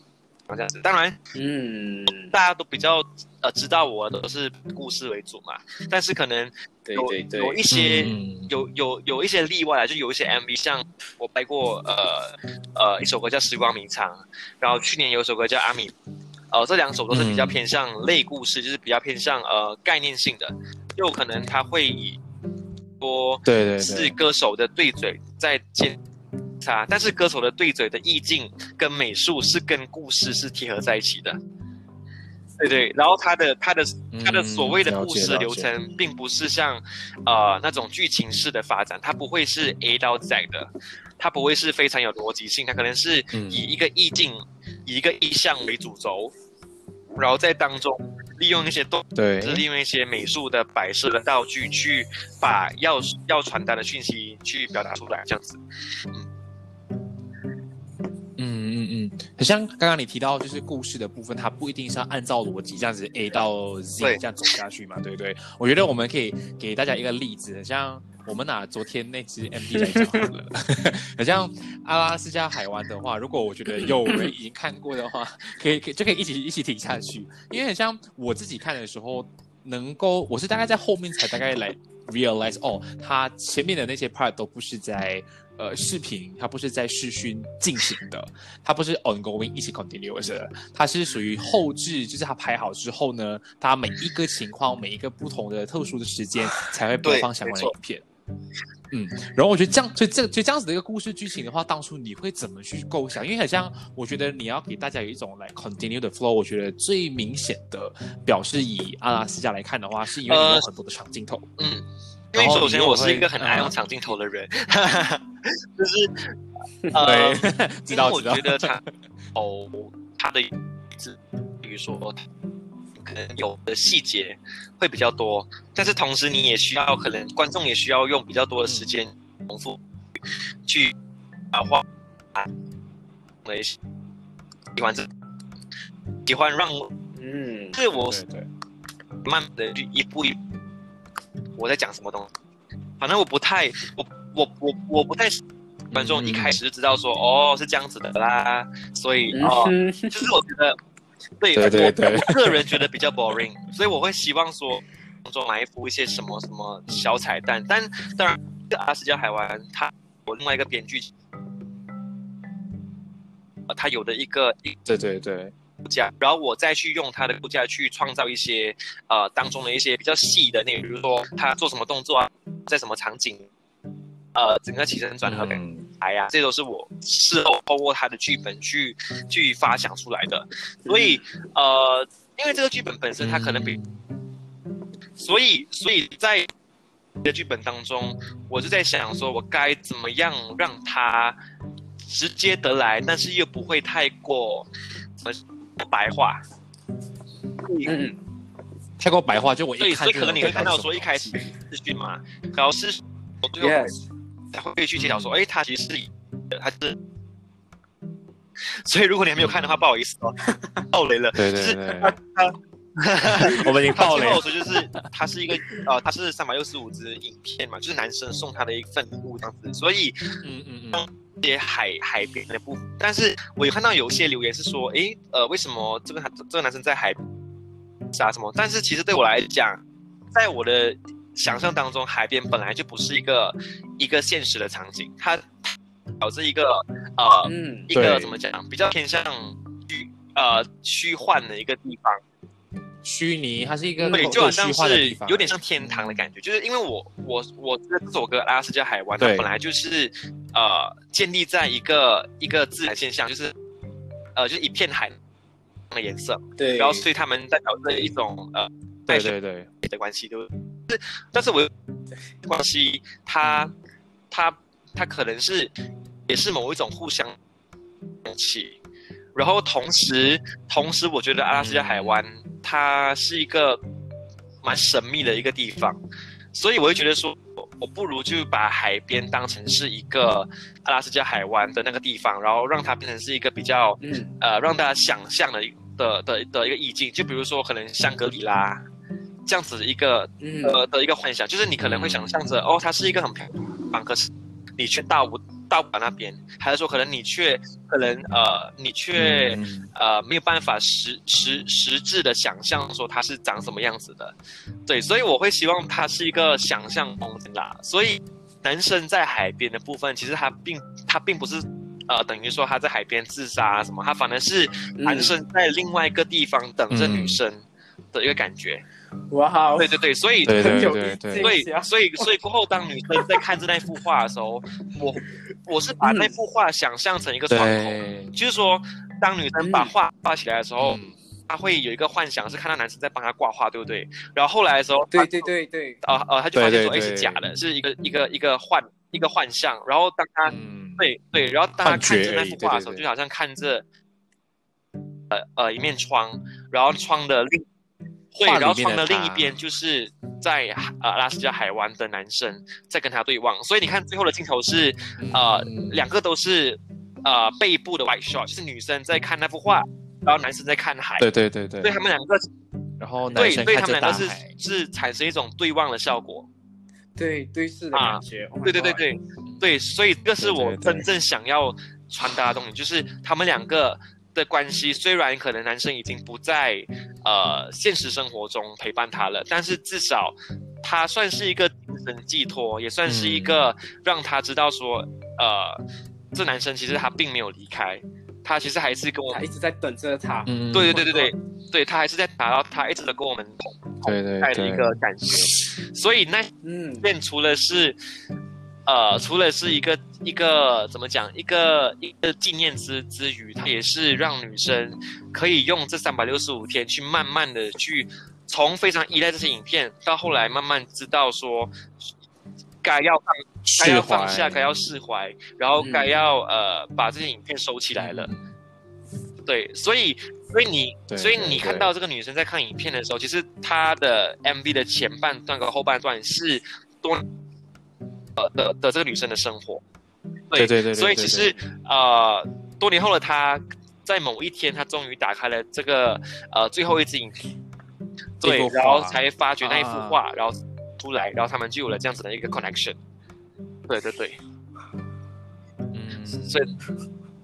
这样子，当然嗯，大家都比较呃知道我都是故事为主嘛，但是可能有对对对，有一些、嗯有有有一些例外啊，就有一些 MV，像我拍过呃呃一首歌叫《时光迷长》，然后去年有一首歌叫《阿米》，呃这两首都是比较嗯。偏向类故事，就是比较偏向呃概念性的，就可能他会以说对对是，歌手的对嘴在接差，但是歌手的对嘴的意境跟美术是跟故事是贴合在一起的。对对，然后他的他的他的所谓的故事流程，并不是像呃那种剧情式的发展，它不会是 A 到 Z 的，它不会是非常有逻辑性，它可能是嗯以一个意境、以一个意象为主轴，然后在当中利用一些动对是利用一些美术的摆设的道具去把要要传达的讯息去表达出来，这样子。嗯嗯嗯嗯，很像刚刚你提到，就是故事的部分，它不一定是要按照逻辑这样子 A 到 Z 这样走下去嘛，对不对？我觉得我们可以给大家一个例子，很像我们拿昨天那只 M D 来讲好了，很像阿拉斯加海湾的话，如果我觉得有人已经看过的话，可以可以就可以一起一起听下去，因为很像我自己看的时候，能够我是大概在后面才大概来 realize 哦，它前面的那些 part 都不是在呃视频，它不是在视讯进行的，它不是 ongoing 一起 continuous 的，它是属于后置，就是它拍好之后呢，它每一个情况，每一个不同的特殊的时间才会播放相关的影片。嗯，然后我觉得这样，所以这所以这样子的一个故事剧情的话，当初你会怎么去构想？因为好像我觉得你要给大家有一种来 continue 的 flow，我觉得最明显的表示以阿拉斯加来看的话，是因为你有呃很多的长镜头。嗯，因为首先我是一个很爱用嗯。长镜头的人，就是呃，对，知 因为我道知道。觉。得长哦，它的字，比如说可能有的细节会比较多，但是同时你也需要，可能观众也需要用比较多的时间重复去啊画的一些喜欢这喜欢让，嗯，是我慢慢的去一步一步，我在讲什么东西。反正我不太，我我我我不太观众一开始就知道说，哦是这样子的啦，所以哦，嗯就是我觉得，对对对对我我个人觉得比较 boring，所以我会希望说当中埋伏一些什么什么小彩蛋。但当然，这个阿斯加海湾他我另外一个编剧，呃，他有的一个对对对，骨架，然后我再去用它的骨架去创造一些呃当中的一些比较细的内容，比如说他做什么动作啊，在什么场景，呃，整个起承转合感嗯。来呀、这都是我事后透过他的剧本去去发想出来的。所以呃，因为这个剧本本身它可能比，所以所以在的剧本当中，我就在想说，我该怎么样让他直接得来，但是又不会太过怎么白话。嗯太过白话，就我一看就所以可能你会看到说一开始东西视讯嘛，然后是我最后会去揭晓说，哎，他其实是他是。所以如果你还没有看的话，不好意思哦，爆雷了。就是对对对他他我们已经他爆雷了最后说就是它是一个呃，它是三百六十五支影片嘛，就是男生送他的一份礼物这样子，所以嗯嗯嗯，一些海海边的部分。但是我有看到有些留言是说，诶，呃，为什么这个这个男生在海啥什么？但是其实对我来讲，在我的想象当中，海边本来就不是一个一个现实的场景，它导致一个呃嗯一个怎么讲，比较偏向虚呃虚幻的一个地方。虚拟，它是一个对，就好像是有点像天堂的感觉，就是因为我我我这这首歌《阿拉斯加海湾》，它本来就是呃建立在一个一个自然现象，就是呃就是一片海的颜色，对，然后所以他们代表着一种呃对对对，的关系，对不对？是，但是我关系它它它可能是也是某一种互相东西，然后同时同时，我觉得阿拉斯加海湾它是一个蛮神秘的一个地方，所以我会觉得说，我我不如就把海边当成是一个阿拉斯加海湾的那个地方，然后让它变成是一个比较嗯呃让大家想象的的的的一个意境，就比如说可能香格里拉这样子一个嗯呃的一个幻想，就是你可能会想象着哦，它是一个很漂亮可是你却到不到不了那边，还是说可能你却可能呃你却、嗯呃没有办法实实实质的想象说它是长什么样子的，对，所以我会希望它是一个想象空间啦。所以男生在海边的部分，其实他并他并不是呃等于说他在海边自杀啊什么，他反而是嗯男生在另外一个地方等着女嗯生的一个感觉。哇哦，对对对，所以对对对对意境对，下所以所以过后，当女生在看着那幅画的时候，我我是把那幅画想象成一个窗口，就是说，当女生把嗯。画画起来的时候，嗯。她会有一个幻想是看到男生在帮她挂画，对不对？然后后来的时候，对对对对，呃呃，她就发现说，哎，对对对是假的，是一个一个一个幻一个幻象。然后当她嗯，对对，然后当她看着那幅画的时候，对对对。就好像看着呃呃一面窗，然后窗的另对，然后面的窗的另一边就是在呃阿拉斯加海湾的男生在跟他对望，所以你看最后的镜头是呃嗯两个都是呃背部的 white shot，就是女生在看那幅画，然后男生在看海，对对对对，对他们两个 然后男对对他们两个是，是产生一种对望的效果，对对视的啊感觉，Oh 对对对对对，所以这是我对对对。真正想要传达的东西，就是他们两个的关系，虽然可能男生已经不在呃现实生活中陪伴她了，但是至少他算是一个精神寄托，也算是一嗯。个让她知道说，呃，这男生其实他并没有离开，他其实还是跟我他一直在等着他，嗯，对对对对对，对他还是在打到他一直都跟我们同对对在的一，个感觉，所以那嗯，变除了是，呃，除了是一个一个怎么讲，一个一个纪念之之余，它也是让女生可以用这三百六十五天去慢慢的去从非常依赖这些影片，到后来慢慢知道说该要放该要放下，该要释怀，然后该嗯要、呃把这些影片收起来了。对，所以所以你所以你看到这个女生在看影片的时候，其实她的 MV 的前半段跟后半段是多呃的的这个女生的生活。对对对所以其实呃多年后的她，在某一天她终于打开了这个呃最后一支影片，对，然后才发觉那一幅啊。画，然后出来，然后他们就有了这样子的一个 connection。对对对，嗯，所以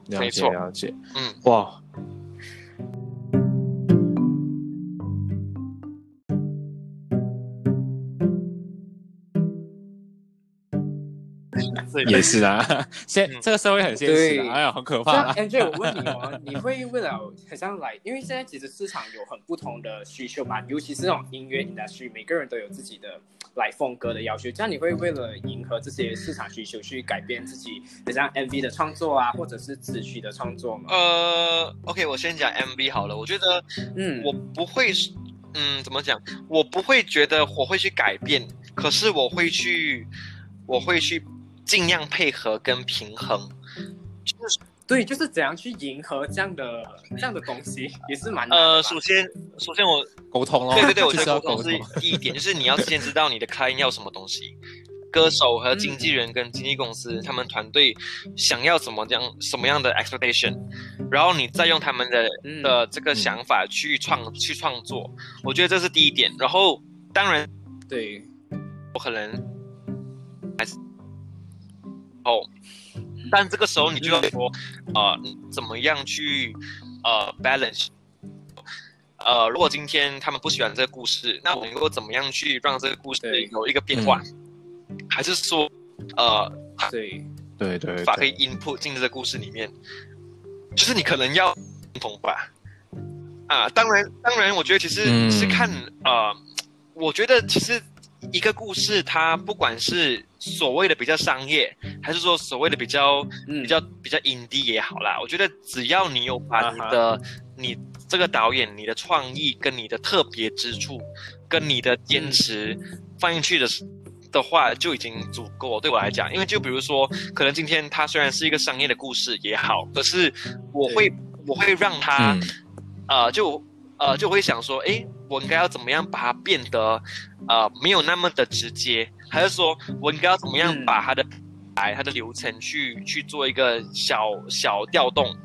了解没错了解，嗯，哇，也是啊，现嗯这个社会很现实啊，哎呀，很可这样怕啊，Andrew，我问你哦，你会为了很像来，因为现在其实市场有很不同的需求嘛，尤其是那种音乐 industry，每个人都有自己的来风格的要求。这样你会为了迎合这些市场需求去改变自己，很像 MV 的创作啊，或者是词曲的创作吗？呃，OK，我先讲 MV 好了。我觉得嗯，我不会，嗯，怎么讲？我不会觉得我会去改变，可是我会去，我会去尽量配合跟平衡。就是对，就是怎样去迎合这样的这样的东西，也是蛮呃，首先，首先我沟通咯，对对对，我觉得沟通是第一点，就是你要先知道你的 client 要什么东西。歌手和经纪人跟经纪公司，他们团队想要怎么样什么样的 expectation，然后你再用他们的嗯的这个想法去创去创作，我觉得这是第一点。然后当然对，我可能哦，但这个时候你就要说，呃，你怎么样去呃 balance。呃，如果今天他们不喜欢这个故事，那我能够怎么样去让这个故事有一个变化？还是说，呃，对，对对法可以对，input 进这个故事里面，就是你可能要认同吧。啊，当然，当然，我觉得其实嗯。是看、呃，我觉得其实一个故事，它不管是所谓的比较商业，还是说所谓的比较嗯，比较比较 indie 也好啦，我觉得只要你有把你的、你这个导演你的创意跟你的特别之处，跟你的坚持放进去的时的话，就已经足够对我来讲。因为就比如说，可能今天它虽然是一个商业的故事也好，可是我会我会让它、嗯。呃，就呃，就会想说，诶，我应该要怎么样把它变得，呃，没有那么的直接，还是说我应该要怎么样嗯。把它的来它的流程去去做一个小小调动，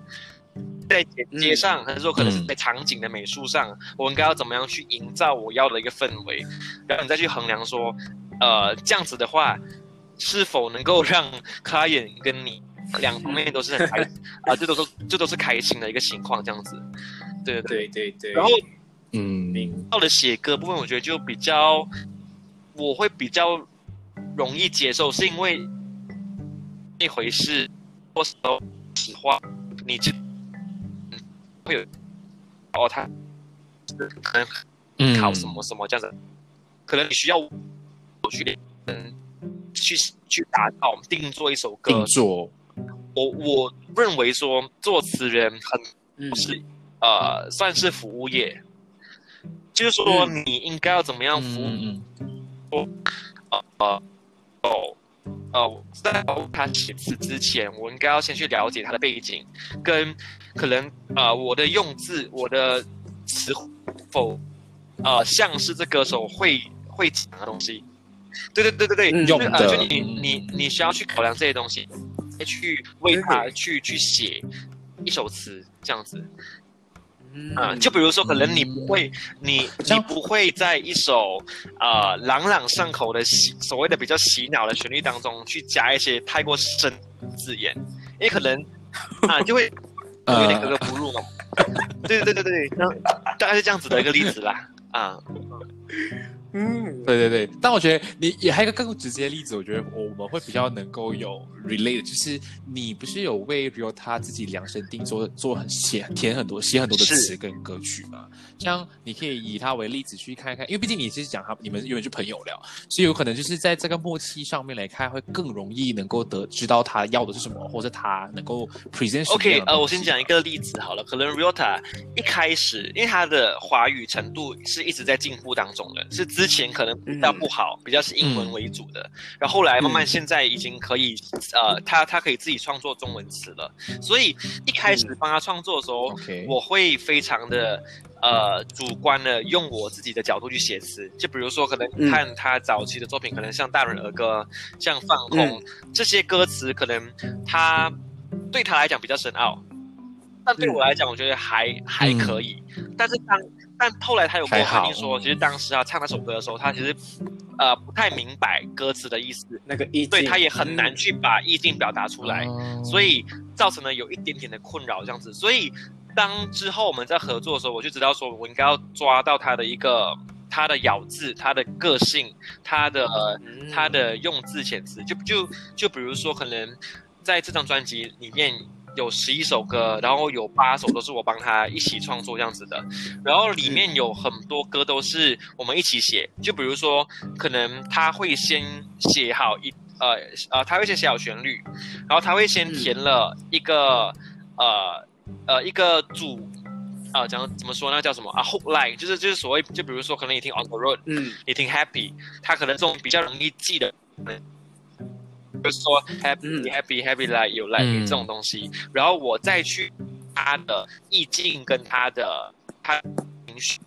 在剪接上，还是说可能是嗯在场景的美术上，我应该要怎么样去营造我要的一个氛围，然后你再去衡量说，呃，这样子的话，是否能够让 client 跟你两方面都是很开 啊、这都是这都是开心的一个情况，这样子，对对。对对对，然后嗯，到了写歌部分，我觉得就比较，我会比较容易接受，是因为一回事，说实话，你就会有哦，他可能嗯考什么什么这样子，可能你需要我去嗯去去打造定做一首歌定，做，我我认为说作词人很嗯是呃算是服务业，就是说嗯你应该要怎么样服务嗯嗯呃哦呃，在他写词之前，我应该要先去了解他的背景，跟可能呃我的用字，我的词否呃像是这歌手会会讲的东西。对对对对对，用的呃就你嗯你你需要去考量这些东西，去为他去去写一首词这样子。就比如说，可能你不会，你你不会在一首呃朗朗上口的洗所谓的比较洗脑的旋律当中去加一些太过深的字眼，因为可能啊就会 有点格格不入嘛。对对对对对，那大概是这样子的一个例子啦。啊，嗯，对对对，但我觉得你也还有一个更直接的例子，我觉得我们会比较能够有 relate，就是你不是有为 Rio 他自己量身定做做很写填很多写很多的词跟歌曲嘛？像你可以以他为例子去看一看，因为毕竟你是讲他你们永远是朋友了，所以有可能就是在这个默契上面来看，会更容易能够得知道他要的是什么，或者他能够 present OK，呃，我先讲一个例子好了，可能 Riota 一开始，因为他的华语程度是一直在进步当中的，是之前可能比较不好，比较是英文为主的，然后后来慢慢现在已经可以，呃，他他可以自己创作中文词了，所以一开始帮他创作的时候我会非常的呃主观的用我自己的角度去写词，就比如说可能嗯。看他早期的作品，可能像《大人儿歌》、像《放空》这些歌词，可能他对他来讲比较深奥，但对我来讲，我觉得还还可以。但是当但后来他有跟我还好反映说，其实当时他唱那首歌的时候，他其实呃不太明白歌词的意思，那个意境，对他也很难嗯去把意境表达出来。哦所以造成了有一点点的困扰，这样子。所以当之后我们在合作的时候，我就知道说我应该要抓到他的一个他的咬字、他的个性、他的、嗯他的用字遣词。就就就比如说，可能在这张专辑里面。有十一首歌，然后有八首都是我帮他一起创作这样子的，然后里面有很多歌都是我们一起写。就比如说，可能他会先写好一呃呃，他会先写好旋律，然后他会先填了一个、呃呃一个主啊讲怎么说呢？叫什么啊？hook line，就是就是所谓就比如说可能你听 on the road，嗯你听 happy，他可能这种比较容易记的，就是说 happy、嗯。happy happy like you like 这种东西，然后我再去他的意境跟他的他情绪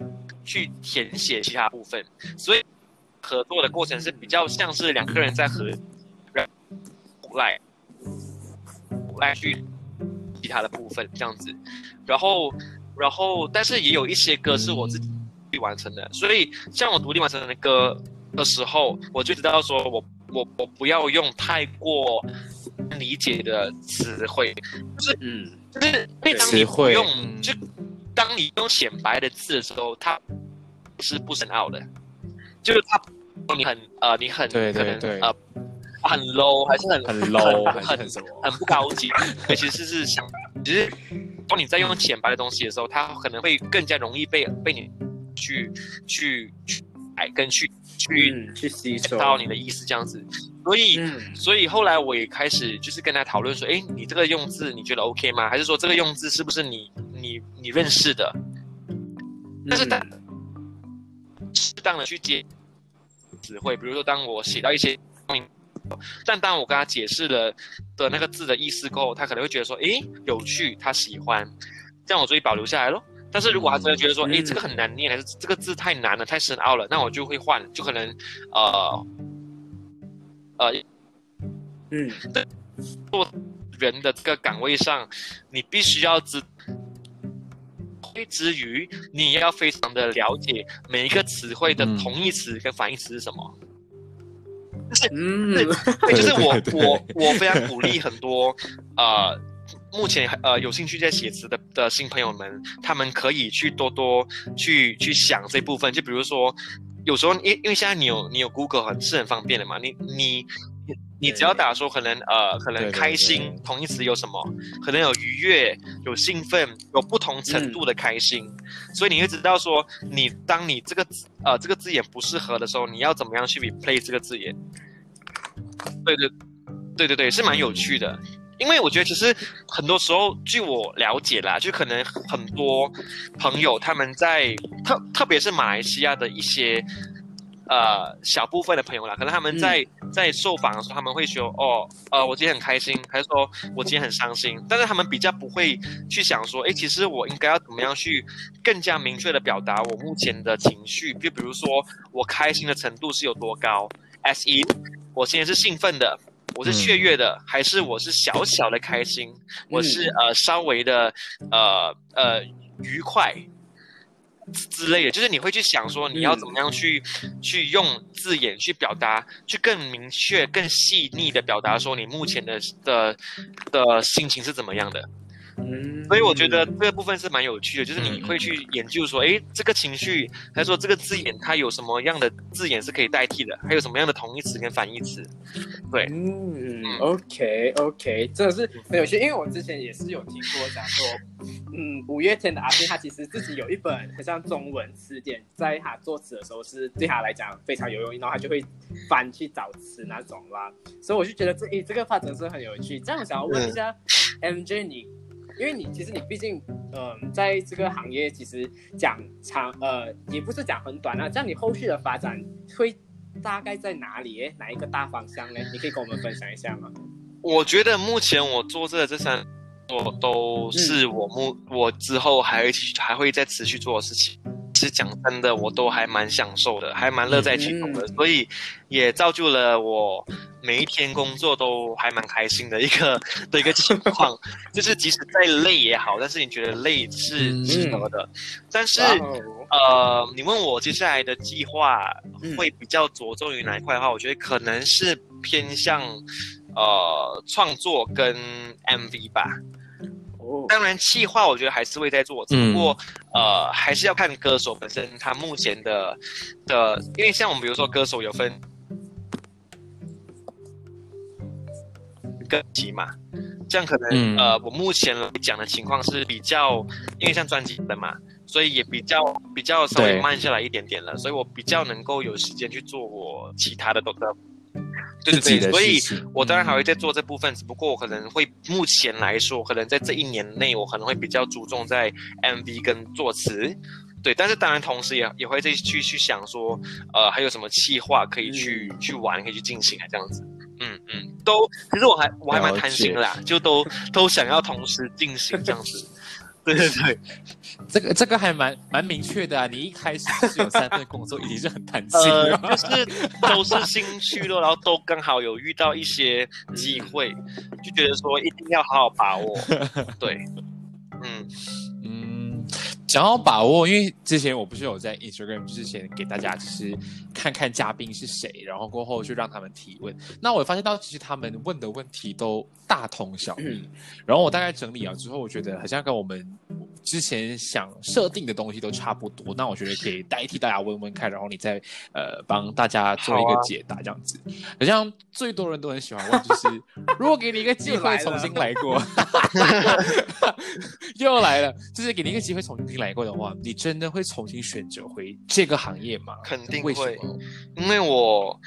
去填写其他部分，所以合作的过程是比较像是两个人在合来来去其他的部分这样子，然后然后但是也有一些歌是我自己完成的，所以像我独立完成的歌的时候，我就知道说我我我不要用太过理解的词汇，嗯就是因为当你词汇不用嗯就当你用显白的字的时候，它是不深奥的，就是它你很呃你很对对可能对呃很 low 还是很很 low 很很？很不高级，其实是想，其实当你在用显白的东西的时候，它可能会更加容易被被你去去去改跟去去嗯，去吸收到你的意思这样子，所以。嗯所以后来我也开始就是跟他讨论说，哎，你这个用字你觉得 OK 吗？还是说这个用字是不是你你你认识的？但是适当的去接词汇，比如说当我写到一些，但当我跟他解释了的那个字的意思过后，他可能会觉得说，诶，有趣，他喜欢，这样我就会保留下来咯。但是如果他真的觉得说，嗯诶，这个很难念，还是这个字太难了、太深奥了，那我就会换，就可能呃呃嗯。做人的这个岗位上，你必须要知。之余，你也要非常的了解每一个词汇的嗯。同义词跟反义词是什么。嗯。对，就是我对对对。我我非常鼓励很多呃目前呃有兴趣在写词的的新朋友们，他们可以去多多去去想这部分。就比如说，有时候因因为现在你有你有 Google 很是很方便的嘛，你你你只要打说可能呃可能开心同义词有什么，可能有愉悦、有兴奋、有不同程度的开心，所以你会知道说你当你这个呃这个字眼不适合的时候，你要怎么样去 replace 这个字眼。对对对对对，是蛮有趣的。因为我觉得其实很多时候，据我了解啦，就可能很多朋友他们在特特别是马来西亚的一些呃小部分的朋友啦，可能他们在、在受访的时候，他们会说哦呃我今天很开心，还是说我今天很伤心，但是他们比较不会去想说，诶，其实我应该要怎么样去更加明确的表达我目前的情绪，就比如说我开心的程度是有多高，as in 我现在是兴奋的。我是雀跃的，还是我是小小的开心？我是呃稍微的呃呃愉快之类的，就是你会去想说你要怎么样去、去用字眼去表达，去更明确、更细腻的表达说你目前的的的心情是怎么样的。嗯，所以我觉得这个部分是蛮有趣的，就是你会去研究说，诶，这个情绪，还是说这个字眼它有什么样的字眼是可以代替的，还有什么样的同义词跟反义词？对，嗯，OK OK，真的是很有趣，因为我之前也是有听过讲说，嗯，五月天的阿信他其实自己有一本很像中文词典，在他作词的时候是对他来讲非常有用，然后他就会翻去找词那种啦，所以我就觉得这诶这个发展是很有趣。这样我想要问一下 MJ 你。因为你其实你毕竟，嗯、在这个行业其实讲长，呃，也不是讲很短啊。这样你后续的发展会大概在哪里？哪一个大方向呢？你可以跟我们分享一下吗？我觉得目前我做这这三我都是我目、我之后还会继续还会再持续做的事情。其实讲真的，我都还蛮享受的，还蛮乐在其中的，所以也造就了我每一天工作都还蛮开心的一个的一个情 况。就是即使再累也好，但是你觉得累是值得的。但是哦呃，你问我接下来的计划嗯会比较着重于哪一块的话，我觉得可能是偏向呃创作跟 MV 吧。哦，当然，企划我觉得还是会在做，只嗯不过、呃还是要看歌手本身他目前的的，因为像我们比如说歌手有分歌集嘛，这样可能、嗯呃我目前来讲的情况是比较，因为像专辑的嘛，所以也比较比较稍微慢下来一点点了，所以我比较能够有时间去做我其他的都的。对对对，所以我当然还会在做这部分，只不过我可能会目前来说，可能在这一年内，我可能会比较注重在 MV 跟作词，对，但是当然同时也也会再去去想说，呃，还有什么计划可以去、去玩，可以去进行啊，这样子，嗯嗯，都，其实我还我还蛮贪心的啦，就都都想要同时进行这样子，对对对，这个这个还蛮蛮明确的啊！你一开始是有三份工作，已经是很弹性呃了。就是都是兴趣咯，然后都刚好有遇到一些机会，就觉得说一定要好好把握。对，嗯嗯，讲到把握，因为之前我不是有在 Instagram 之前给大家就是看看嘉宾是谁，然后过后就让他们提问。那我发现到其实他们问的问题都大同小异，嗯然后我大概整理了之后，我觉得好像跟我们之前想设定的东西都差不多。那我觉得可以代替大家问问看，然后你再呃帮大家做一个解答，这样子。好像最多人都很喜欢问，就是如果给你一个机会重新来过，又来了，就是给你一个机会重新来过的话，你真的会重新选择回这个行业吗？肯定为什会么？因为我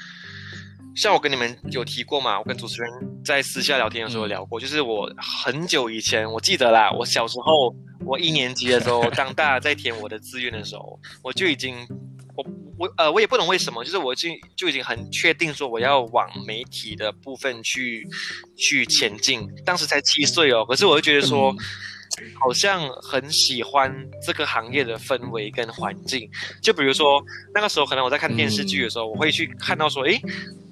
像我跟你们有提过嘛，我跟主持人在私下聊天的时候聊过，就是我很久以前我记得啦，我小时候我一年级的时候，当大家在填我的志愿的时候，我就已经。我我呃，我也不懂为什么，就是我就就已经很确定说我要往媒体的部分去去前进。当时才七岁哦，可是我就觉得说，好像很喜欢这个行业的氛围跟环境。就比如说那个时候，可能我在看电视剧的时候，我会去看到说，诶，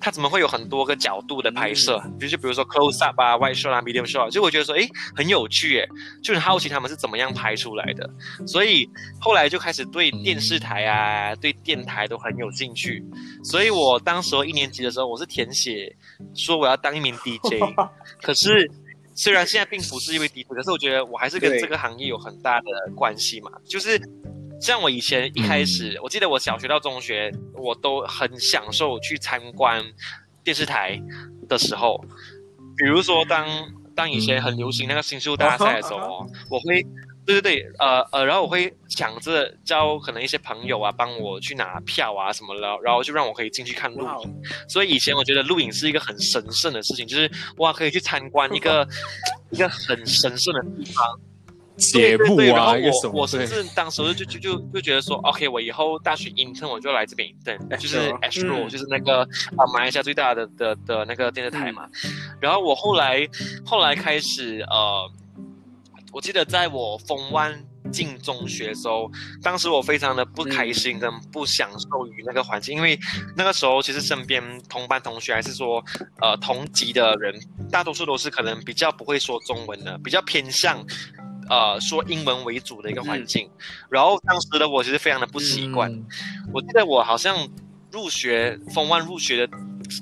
它怎么会有很多个角度的拍摄？就就比如说 close up 啊、wide shot 啊、medium shot，就我觉得说，诶，很有趣，诶，就很好奇他们是怎么样拍出来的。所以后来就开始对电视台啊、对电台都很有兴趣。所以我当时候一年级的时候，我是填写说我要当一名 DJ，可是。虽然现在并不是因为低谷，可是我觉得我还是跟这个行业有很大的关系嘛。就是像我以前一开始，我记得我小学到中学，我都很享受去参观电视台的时候，比如说当当以前很流行那个新秀大赛的时候，我会。对对对，呃呃，然后我会想着叫可能一些朋友啊，帮我去拿票啊什么的，然后就让我可以进去看录影。所以以前我觉得录影是一个很神圣的事情，就是哇，可以去参观一个 一个很神圣的地方。节目啊，我我甚至当时就就就就觉得说，OK，我以后大学 intern 我就来这边 intern，就是 Astro，就是那个啊马来西亚最大的的的那个电视台嘛。然后我后来后来开始呃。我记得在我封湾进中学的时候，当时我非常的不开心跟不享受于那个环境，因为那个时候其实身边同班同学还是说，呃，同级的人大多数都是可能比较不会说中文的，比较偏向，呃，说英文为主的一个环境。然后当时的我其实非常的不习惯。我记得我好像入学封湾入学的。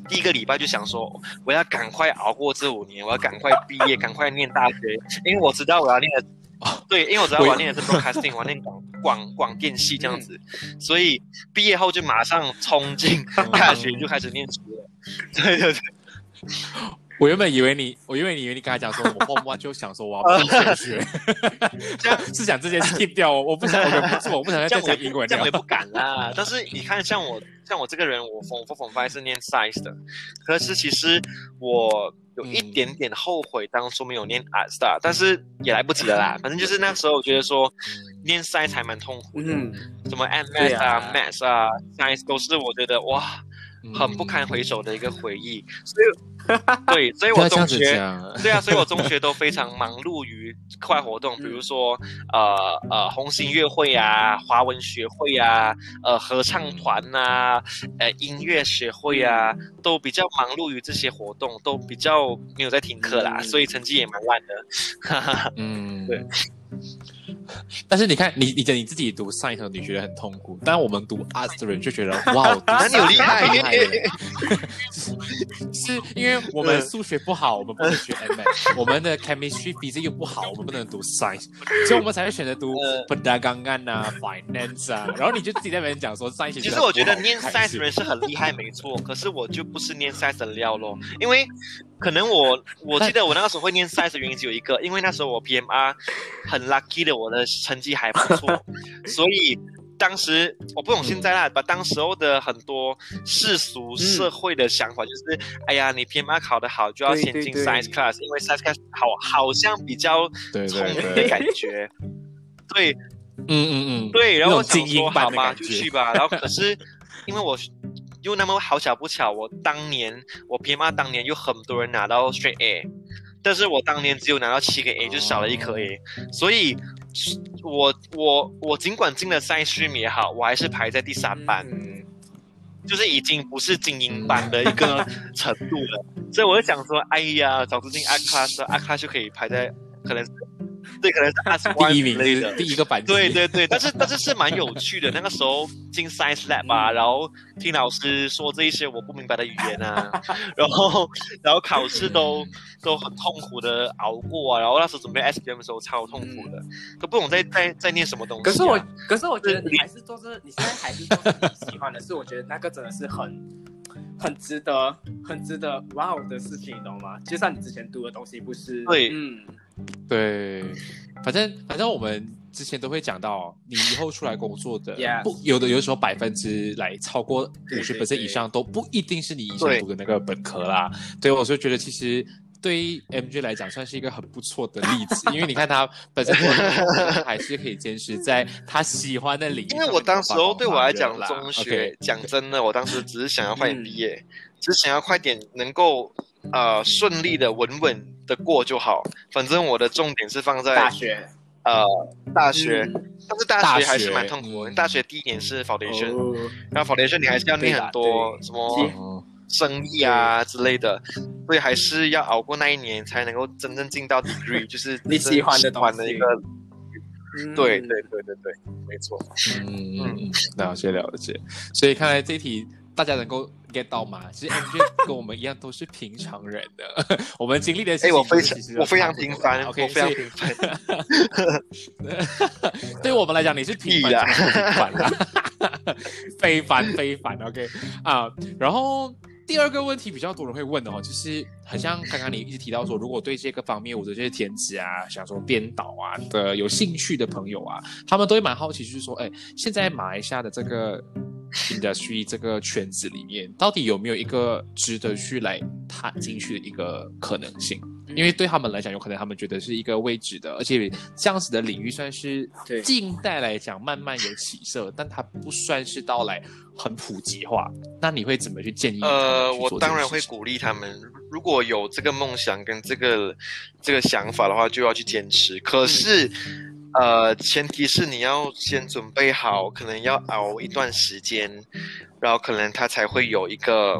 第一个礼拜就想说，我要赶快熬过这五年，我要赶快毕业，赶快念大学，因为我知道我要念的，对，因为我知道我要念的是 broadcasting，我要念广广广电系这样子，所以毕业后就马上冲进大学就开始念书了。对对对。我原本以为你，我原本以为你刚才讲说，我后面就想说我要不学，这样是想这件事 keep 掉，我不想，我不是我不想再讲英文，这样我也不敢啦。但是你看，像我，像我这个人，我缝不缝发是念 science 的，可是其实我有一点点后悔当初没有念 art star，但是也来不及了啦。反正就是那时候我觉得说，念 science 还蛮痛苦的，什么 math 啊，math 啊，science 都是我觉得哇。很不堪回首的一个回忆，所以 对，所以我中学对啊，所以我中学都非常 忙碌于课外活动，比如说呃呃红星乐会啊、华文学会啊、呃合唱团呐、呃音乐学会啊，都比较忙碌于这些活动，都比较没有在听课啦，所以成绩也蛮烂的。嗯，对。但是你看，你你的你自己读 science，你觉得很痛苦，但我们读 art 的人就觉得哇，那你有厉害，是因为我们数学不好，我们不能学 M，我们的 chemistry 比这又不好，我们不能读 science，所以我们才会选择读 pedagogan 啊，finance 啊，然后你就自己在那边讲说 science。其实我觉得念 science 的人是很厉害，没错，可是我就不是念 science 的料咯，因为。可能我我记得我那个时候会念 science 的原因只有一个，因为那时候我 PMR 很 lucky 的，我的成绩还不错，所以当时我不懂现在啦，把当时候的很多世俗社会的想法就是，哎呀，你 PMR 考得好就要先进 science class，因为 science class 好好像比较聪明的感觉，对，嗯嗯嗯，对，然后我想说好吧，就去吧，然后可是 因为我。又那么好巧不巧，我当年我 P M R 当年有很多人拿到 Straight A，但是我当年只有拿到七个 A，就少了一颗 A，所以，我我我尽管进了 Science Stream 也好，我还是排在第三班，就是已经不是精英班的一个程度了，所以我就想说，哎呀，早知进 A Class，A Class 就可以排在可能。对，可能是 第一名类的，第一个班级。对对对，但是但是是蛮有趣的。那个时候 进 Science Lab 啊，然后听老师说这一些我不明白的语言啊，然后然后考试都都很痛苦的熬过啊。然后那时候准备 S P M 的时候超痛苦的，都不懂在在在念什么东西。可是我可是我觉得你还是做这，你现在还是做你喜欢的事，我觉得那个真的是很很值得很值得 wow 的事情，你懂吗？就像你之前读的东西不是？对，嗯。对，反正反正我们之前都会讲到，你以后出来工作的，不有的有时候百分之来超过五十本身以上都不一定是你以前读的那个本科啦。对，我就觉得其实对于 MJ 来讲算是一个很不错的例子，因为你看他本身还是可以坚持在他喜欢的领域。因为我当时候对我来讲，中学讲真的，我当时只是想要快点毕业，只是想要快点能够呃顺利的稳稳。的过就好。反正我的重点是放在大学，呃大学，嗯但是大大学还是蛮痛苦的。嗯大学第一年是 foundation，、哦然后 foundation 你还是要念很多什么哦生意啊之类的，所以还是要熬过那一年才能够真正进到 degree，就是你喜欢的真正喜欢的一个。嗯对对对对对，没错。嗯，了解了解。所以看来这题大家能够 get 到吗？其实 MJ 跟我们一样都是平常人的，我们经历的事哎，情我非常我非常平凡，OK，我非常平凡。对我们来讲，你是平凡的平凡啦，非凡非凡。OK 啊，然后第二个问题比较多人会问的哦，就是很像刚刚你一直提到说，如果对这个方面我的这些填词啊，想说编导啊的有兴趣的朋友啊，他们都会蛮好奇，就是说，哎，现在马来西亚的这个 industry 这个圈子里面，到底有没有一个值得去来踏进去的一个可能性？因为对他们来讲，有可能他们觉得是一个未知的，而且这样子的领域算是近代来讲慢慢有起色，但它不算是到来很普及化。那你会怎么去建议呃，我当然会鼓励他们，如果有这个梦想跟这个这个想法的话，就要去坚持。可是，呃，前提是你要先准备好，可能要熬一段时间，然后可能它才会有一个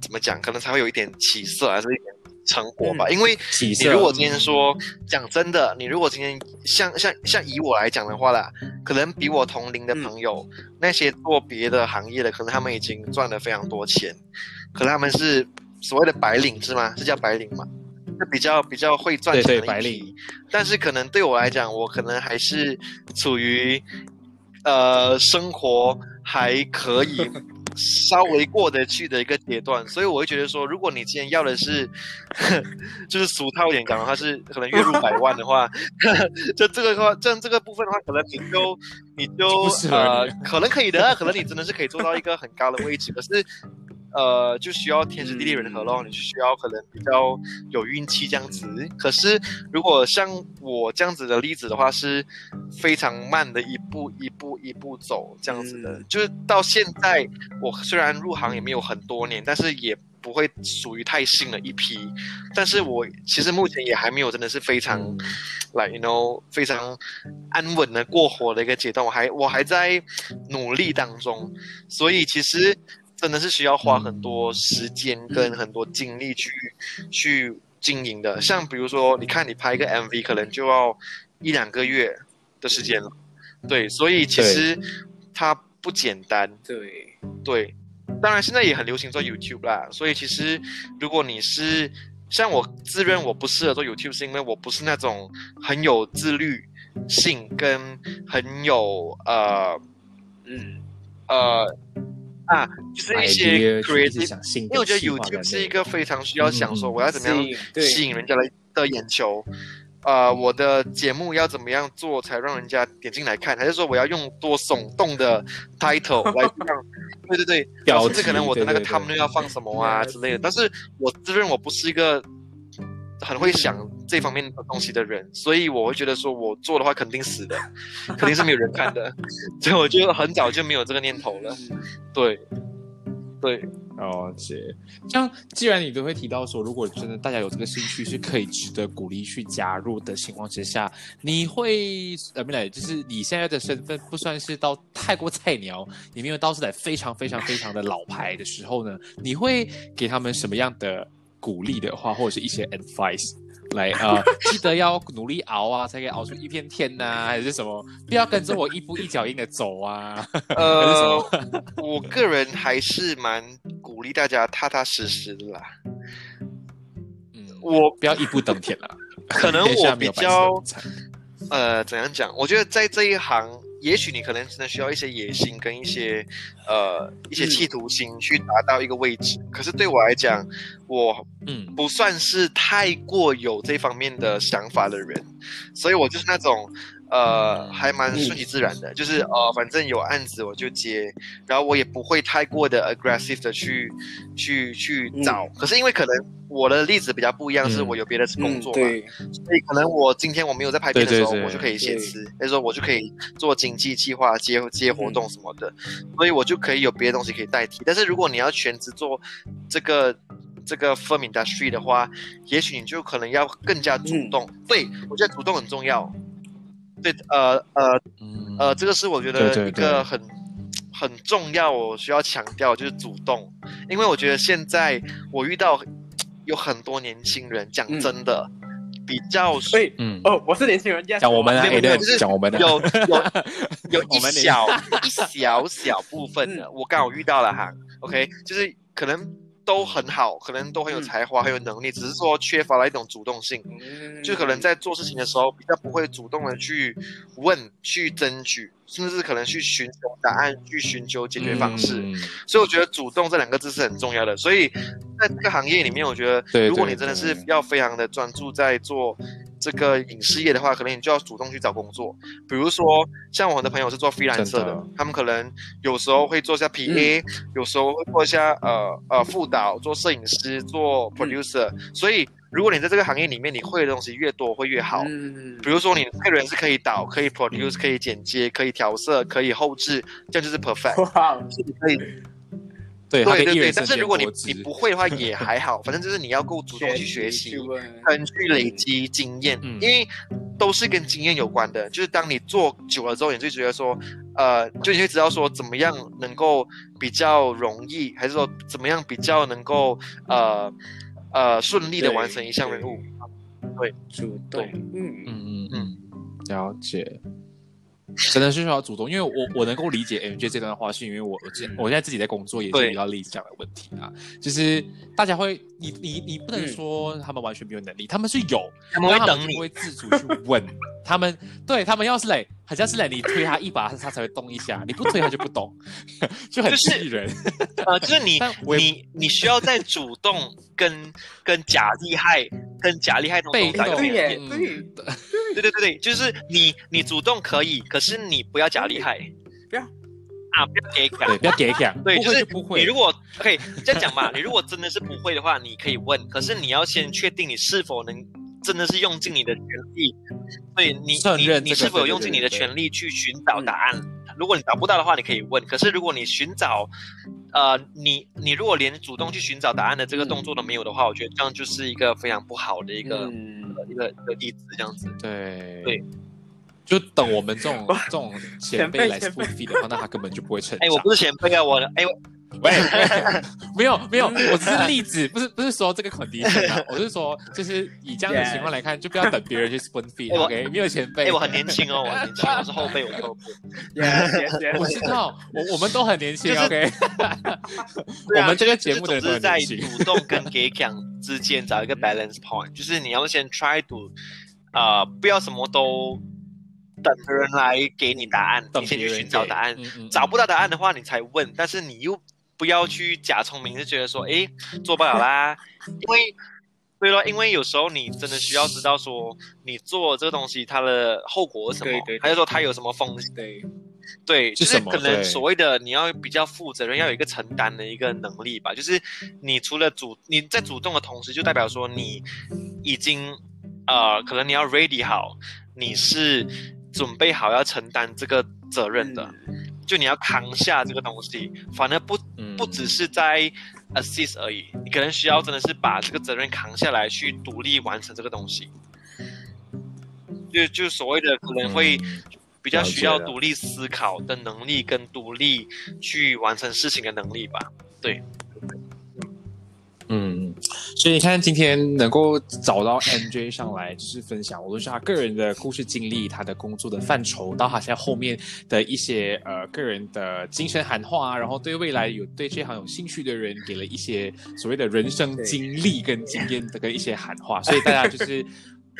怎么讲，可能才会有一点起色，还是一点成果吧。因为。你如果今天说讲真的，你如果今天像像像以我来讲的话啦，可能比我同龄的朋友，那些做别的行业的，可能他们已经赚了非常多钱，可能他们是所谓的白领是吗？是叫白领吗？是比较比较会赚钱的白领，但是可能对我来讲，我可能还是处于呃生活还可以 稍微过得去的一个阶段，所以我会觉得说，如果你今天要的是，就是俗套一点讲的话，是可能月入百万的话，就这个的话，这这个部分的话，可能你就你就呃，可能可以的，可能你真的是可以做到一个很高的位置，可是。呃，就需要天时地利人和咯，你就需要可能比较有运气这样子。可是如果像我这样子的例子的话，是非常慢的一步一步一步走这样子的。嗯就是到现在，我虽然入行也没有很多年，但是也不会属于太新的一批。但是我其实目前也还没有真的是非常、嗯 like you know 非常安稳的过活的一个阶段，我还我还在努力当中，所以其实真的是需要花很多时间跟很多精力去、去经营的。像比如说，你看你拍一个 MV，可能就要一两个月的时间了，对，所以其实它不简单，对，对，当然现在也很流行做 YouTube 啦，所以其实如果你是像我自认我不适合做 YouTube，是因为我不是那种很有自律性跟很有呃嗯，呃啊，就是一些 creative，因为我觉得 YouTube 是一个非常需要想说我要怎么样吸引人家的的眼球。呃，我的节目要怎么样做才让人家点进来看？还是说我要用多耸动的 title 来 让？对对对，标甚至可能我的那个题对对 thumbnail 要放什么啊之类的。但是我自认我不是一个很会想这方面的东西的人，所以我会觉得说我做的话肯定死的，肯定是没有人看的，所以我就很早就没有这个念头了。对，对，了解。像既然你都会提到说，如果真的大家有这个兴趣，是可以值得鼓励去加入的情况之下，你会呃，没来，就是你现在的身份不算是到太过菜鸟，也没有到是在非常非常非常的老牌的时候呢，你会给他们什么样的鼓励的话，或者是一些 advice？来啊、呃 记得要努力熬啊，才可以熬出一片天呐、还是什么？不要跟着我一步一脚印的走啊！呃，我个人还是蛮鼓励大家踏踏实实的啦。嗯，我不要一步登天了。可能我比较呃，怎样讲？我觉得在这一行，也许你可能真的需要一些野心跟一些呃一些企图心去达到一个位置。可是对我来讲，我嗯不算是太过有这方面的想法的人，所以我就是那种呃还蛮顺其自然的，就是呃反正有案子我就接，然后我也不会太过的 aggressive 的去去去找。可是因为可能我的例子比较不一样，是嗯我有别的工嗯，作嘛，对，所以可能我今天我没有在拍片的时候，对对对我就可以写词，或者说我就可以做经济计划、接接活动什么的，所以我就可以有别的东西可以代替。但是如果你要全职做这个这个 firm industry 的话，也许你就可能要更加主动。对我觉得主动很重要。对，呃呃嗯。呃，这个是我觉对对得一个很很重要，我需要强调就是主动，因为我觉得现在我遇到有很多年轻人，讲嗯。真的，比较所以嗯，哦，我是年轻人，yes，讲我们的没有没有 A 就是讲我们的，有有有一小一小小部分的，嗯。我刚好遇到了哈，OK，就是可能都很好，可能都很有嗯才华，很有能力，只是说缺乏了一种主动性。嗯就可能在做事情的时候，比较不会主动的去问、去争取，甚至可能去寻求答案、去寻求解决方式。嗯所以我觉得“主动”这两个字是很重要的。所以在这个行业里面，我觉得如果你真的是要非常的专注在做这个影视业的话，可能你就要主动去找工作。比如说，像我很多朋友是做 freelancer 的的，他们可能有时候会做一下 PA，、有时候会做一下呃呃副导、做摄影师、做 producer、所以如果你在这个行业里面，你会的东西越多会越好。嗯比如说你配的人是可以导、可以 produce、可以剪接、可以调色、可以后置，这样就是 perfect。哇，你可以对对对但是如果你你不会的话也还好，反正就是你要够主动去学习去，问跟去累积经验，嗯因为都是跟经验有关的。就是当你做久了之后，你就觉得说，呃，就你会知道说怎么样能够比较容易，还是说怎么样比较能够呃呃顺利的完成一项任务。主动，嗯嗯嗯嗯，了解。真的是需要主动，因为我我能够理解 MJ 这段话，是因为我我之前我现在自己在工作也是对遇到类似这样的问题啊，就是大家会，你你你不能嗯说他们完全没有能力，他们是有，他们会等你会自主去问。他们，对他们要是嘞，好像是来，你推他一把，他才会动一下，你不推他就不动，就很就是气人。呃，就是你你你需要在主动跟 跟假厉害跟假厉害中被动找一个边对。嗯对对对对对，就是你你主动可以，可是你不要假厉害，不要啊，不要给感。对，不要给讲，对，就是不会。你如果 OK 这样讲嘛，你如果真的是不会的话，你可以问，可是你要先确定你是否能真的是用尽你的全力，所以你你这个你是否有用尽你的全力去寻找答案？如果你找不到的话，你可以问。可是如果你寻找，呃，你你如果连主动去寻找答案的这个动作都没有的话，我觉得这样就是一个非常不好的一个、嗯一个一个例子，这样子。对对，就等我们这种 这种前辈来前辈 spoon feed 的话，那他根本就不会成长。哎，我不是前辈啊，我哎，我 喂，没有没有，我只是例子，不是不是说这个 condition 啊，我是说就是以这样的情况来看，就不要等别人去 spoon 哎 feed。我 OK，没有前辈。哎，我很年轻哦，我很年轻，我是后辈，我是后辈。yes yes 我知道，我我们都很年轻。就是 OK，啊我们这个节目的人都总是在很年轻。主动跟给讲之间找一个 balance point，就是你要先 try to，呃，不要什么都等别人来给你答案，等你先去别人给寻找答案。嗯嗯找不到答案的话，你才问，但是你又不要去假聪明，就觉得说，诶，做不了啦，因为。对了，因为有时候你真的需要知道说，你做这个东西它的后果是什么，对对对还是说它有什么风险？对，对，就是可能所谓的你要比较负责任，要有一个承担的一个能力吧。就是你除了主你在主动的同时，就代表说你已经呃，可能你要 ready 好，你是准备好要承担这个责任的，就你要扛下这个东西。反而不嗯不只是在 assist 而已，你可能需要真的是把这个责任扛下来，去独立完成这个东西。就就所谓的可能会嗯比较需要独立思考的能力，跟独立去完成事情的能力吧。嗯，所以你看，今天能够找到 MJ 上来，就是分享，无论是他个人的故事经历，他的工作的范畴，到他现在后面的一些呃个人的精神喊话啊，然后对未来有对这行有兴趣的人，给了一些所谓的人生经历跟经验的跟一些喊话，所以大家就是。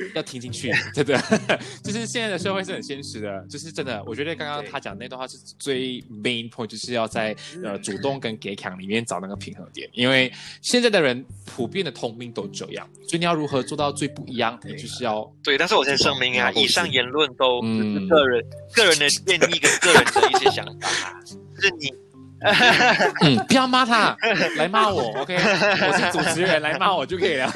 要听进去，真的，就是现在的社会是很现实的，就是真的。我觉得刚刚他讲那段话是最 main point，就是要在呃主动跟给强里面找那个平衡点，因为现在的人普遍的通病都这样，所以你要如何做到最不一样，你就是要对，但是我先声明啊，以上言论都只是嗯。个人、个人的建议跟个人的一些想法啊，就是你 嗯，不要骂他，来骂我，OK，我是主持人，来骂我就可以了。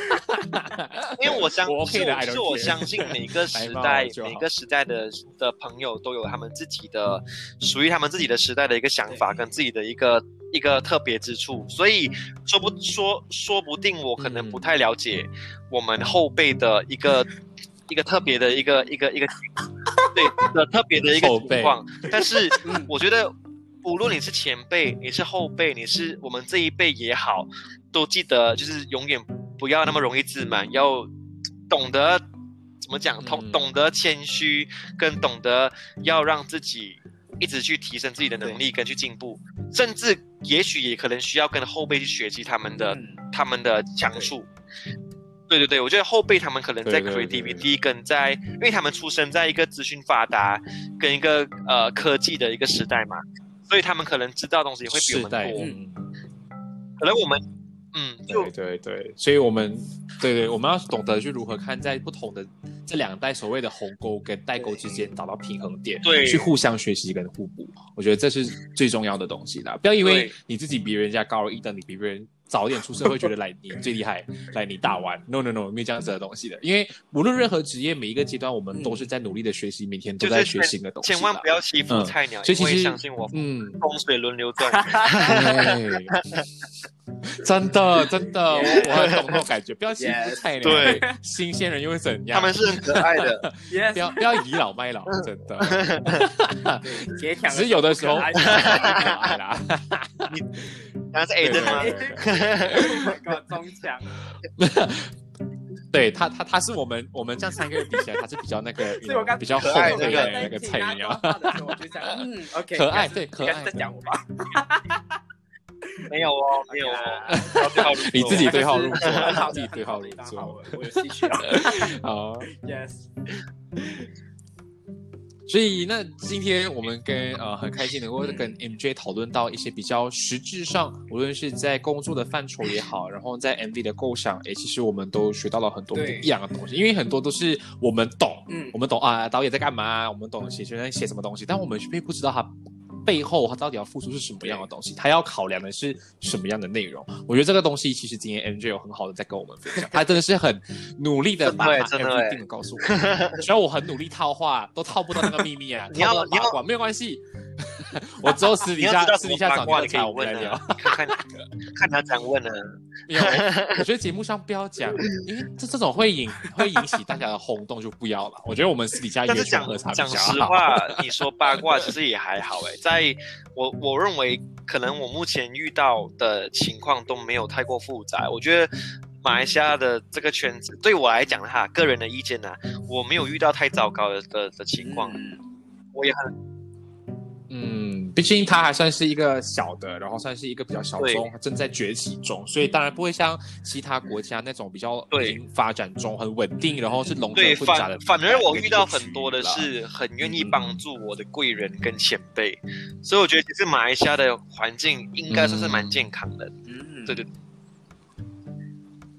因为我相我 OK 的是我是我相信每个时代每个时代的的朋友都有他们自己的属于他们自己的时代的一个想法跟自己的一个一个特别之处，所以说不说说不定我可能不太了解我们后辈的一个一个特别的一个一个一个对的特别的一个情况，但是我觉得无论你是前辈，你是后辈，你是我们这一辈也好，都记得就是永远不要那么容易自满，要懂得怎么讲，懂嗯懂得谦虚，跟懂得要让自己一直去提升自己的能力跟去进步，甚至也许也可能需要跟后辈去学习他们的、嗯他们的强处。对对对，我觉得后辈他们可能在对对对 creativity 跟在，因为他们出生在一个资讯发达跟一个呃科技的一个时代嘛，所以他们可能知道的东西也会比我，们多。嗯，可能我们嗯，对对对，所以我们对对，我们要懂得去如何看在不同的这两代所谓的鸿沟跟代沟之间找到平衡点，对去互相学习跟互补，我觉得这是最重要的东西啦。不要因为你自己比人家高一等，你比别人早一点出社会，觉得来你最厉害，来你大玩，no no no，没有这样子的东西的。因为无论任何职业，每一个阶段，我们都是在努力的学习，每天都在学新的东西。千万不要欺负嗯菜鸟，所以其实相信我，嗯，风水轮流转。对，真的真的，我我很懂那种感觉，不要欺负菜鸟，对，新鲜人又会怎样？他们是很可爱的，不要不要倚老卖老，真的，对，只是有的时候不可可爱爱啦，然后是 Aiden 吗？对对对。给我中奖，对他他他是我们我们这样三个人比起来，他是比较那个所以我刚比较后可爱辈那个的那个菜鸟，嗯，OK，可爱对可爱。在讲我吧？没有哦，没有哦，你自己对号入座 自己对号入很好的座我我有吸取了好。，yes，所以，那今天我们跟呃很开心能够跟 MJ 讨论到一些比较实质上，无论是在工作的范畴也好，然后在 MV 的构想，诶，其实我们都学到了很多不一样的东西，因为很多都是我们懂，嗯。我们懂啊，导演在干嘛，我们懂写学生在写什么东西，但我们并不知道他背后他到底要付出是什么样的东西，他要考量的是什么样的内容。我觉得这个东西其实今天 Angel 很好的在跟我们分享，他真的是很努力的把他真的耶 everything 告诉我们。虽然我很努力套话，都套不到那个秘密啊，你要套不到八卦没有关系。我之后私底下私底下找八卦，你可以你来我们来聊问啊。，看看 看他怎样问呢？没有，我觉得节目上不要讲，因为这这种会引会引起大家的轰动就不要了。我觉得我们私底下约但是讲酒喝茶比讲。实话，你说八卦其实也还好哎，在我我认为可能我目前遇到的情况都没有太过复杂。我觉得马来西亚的这个圈子对我来讲哈，个人的意见呢、我没有遇到太糟糕的的的情况，嗯我也很嗯，毕竟它还算是一个小的，然后算是一个比较小众，正在崛起中，所以当然不会像其他国家那种比较对。已经发展中、很稳定，然后是龙对混杂的反反而我遇到很多的是很愿意嗯帮助我的贵人跟前辈，所以我觉得其实马来西亚的环境应该算是蛮健康的。嗯，对对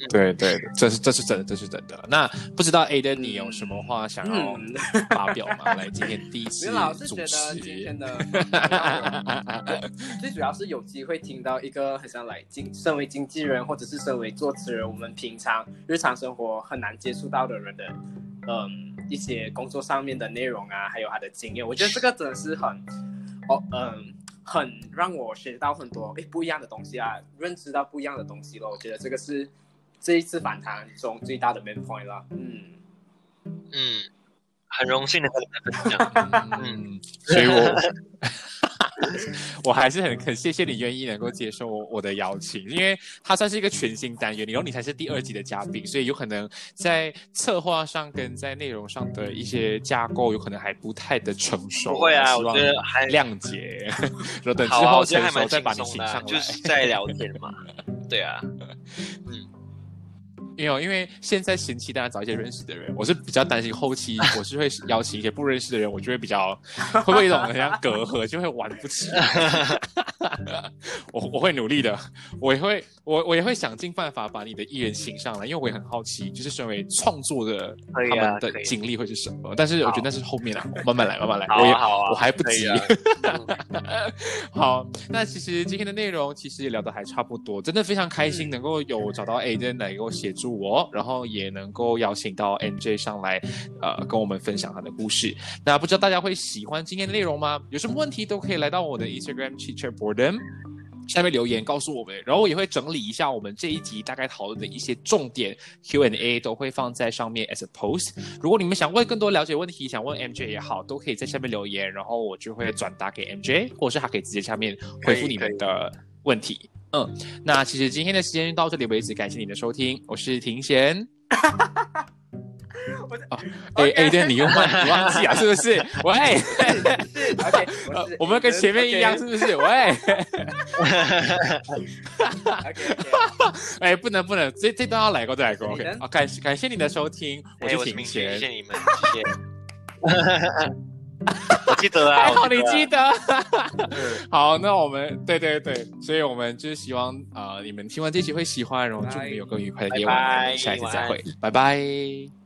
对对，这是这是真的，这是真的。那不知道 A 的你有什么话想要嗯，发表吗？来，今天第一次没有啦，我是主觉得持今天的我最主要是有机会听到一个很像来经，身为经纪人或者是身为作词人，我们平常日常生活很难接触到的人的，嗯，一些工作上面的内容啊，还有他的经验，我觉得这个真的是很，哦，嗯，很让我学到很多诶不一样的东西啊，认知到不一样的东西了。我觉得这个是这一次反弹中最大的 main point 啦。嗯，嗯，很荣幸的跟你们分享。嗯，所以我 我还是很很谢谢你愿意能够接受我的邀请，因为它算是一个全新单元，然后你才是第二集的嘉宾，所以有可能在策划上跟在内容上的一些架构，有可能还不太的成熟。不会啊，我觉得还谅解，然后等之后我觉得还蛮成熟再把你请上来。就是在聊天嘛。对啊，没有，因为现在前期大家找一些认识的人，我是比较担心后期我是会邀请一些不认识的人，我就会比较会不会一种很像隔阂，就会玩不起来。我我会努力的，我也会我我也会想尽办法把你的艺人请上来，因为我也很好奇，就是身为创作的他们的经历会是什么。但是我觉得那是后面啊，慢慢来，慢慢来，好我也啊好啊，我还不急。好，那其实今天的内容其实也聊得还差不多，真的非常开心能够有找到 Aden 来给我协助我，然后也能够邀请到 NJ 上来，呃，跟我们分享他的故事。那不知道大家会喜欢今天的内容吗？有什么问题都可以来到我的 Instagram Teacher Boredom。下面留言告诉我们，然后我也会整理一下我们这一集大概讨论的一些重点 Q&A，都会放在上面 as a post。如果你们想问更多了解问题，想问 MJ 也好，都可以在下面留言，然后我就会转达给 MJ，或者是他可以直接下面回复你们的问题。嗯，那其实今天的时间到这里为止，感谢你的收听，我是庭贤。啊，哎哎，对，你又忘你忘记啊？是不是？喂，OK，我们跟前面一样，是不是？喂，哎，不能不能，这这段要来过再来过，OK，好，感感谢你的收听，我是庭贤，谢谢你们，谢谢。我记得啊，还好你记得。好，那我们对对对，所以我们就是希望啊，你们听完这集会喜欢，然后祝你们有个愉快的夜晚。下一次再会，拜拜。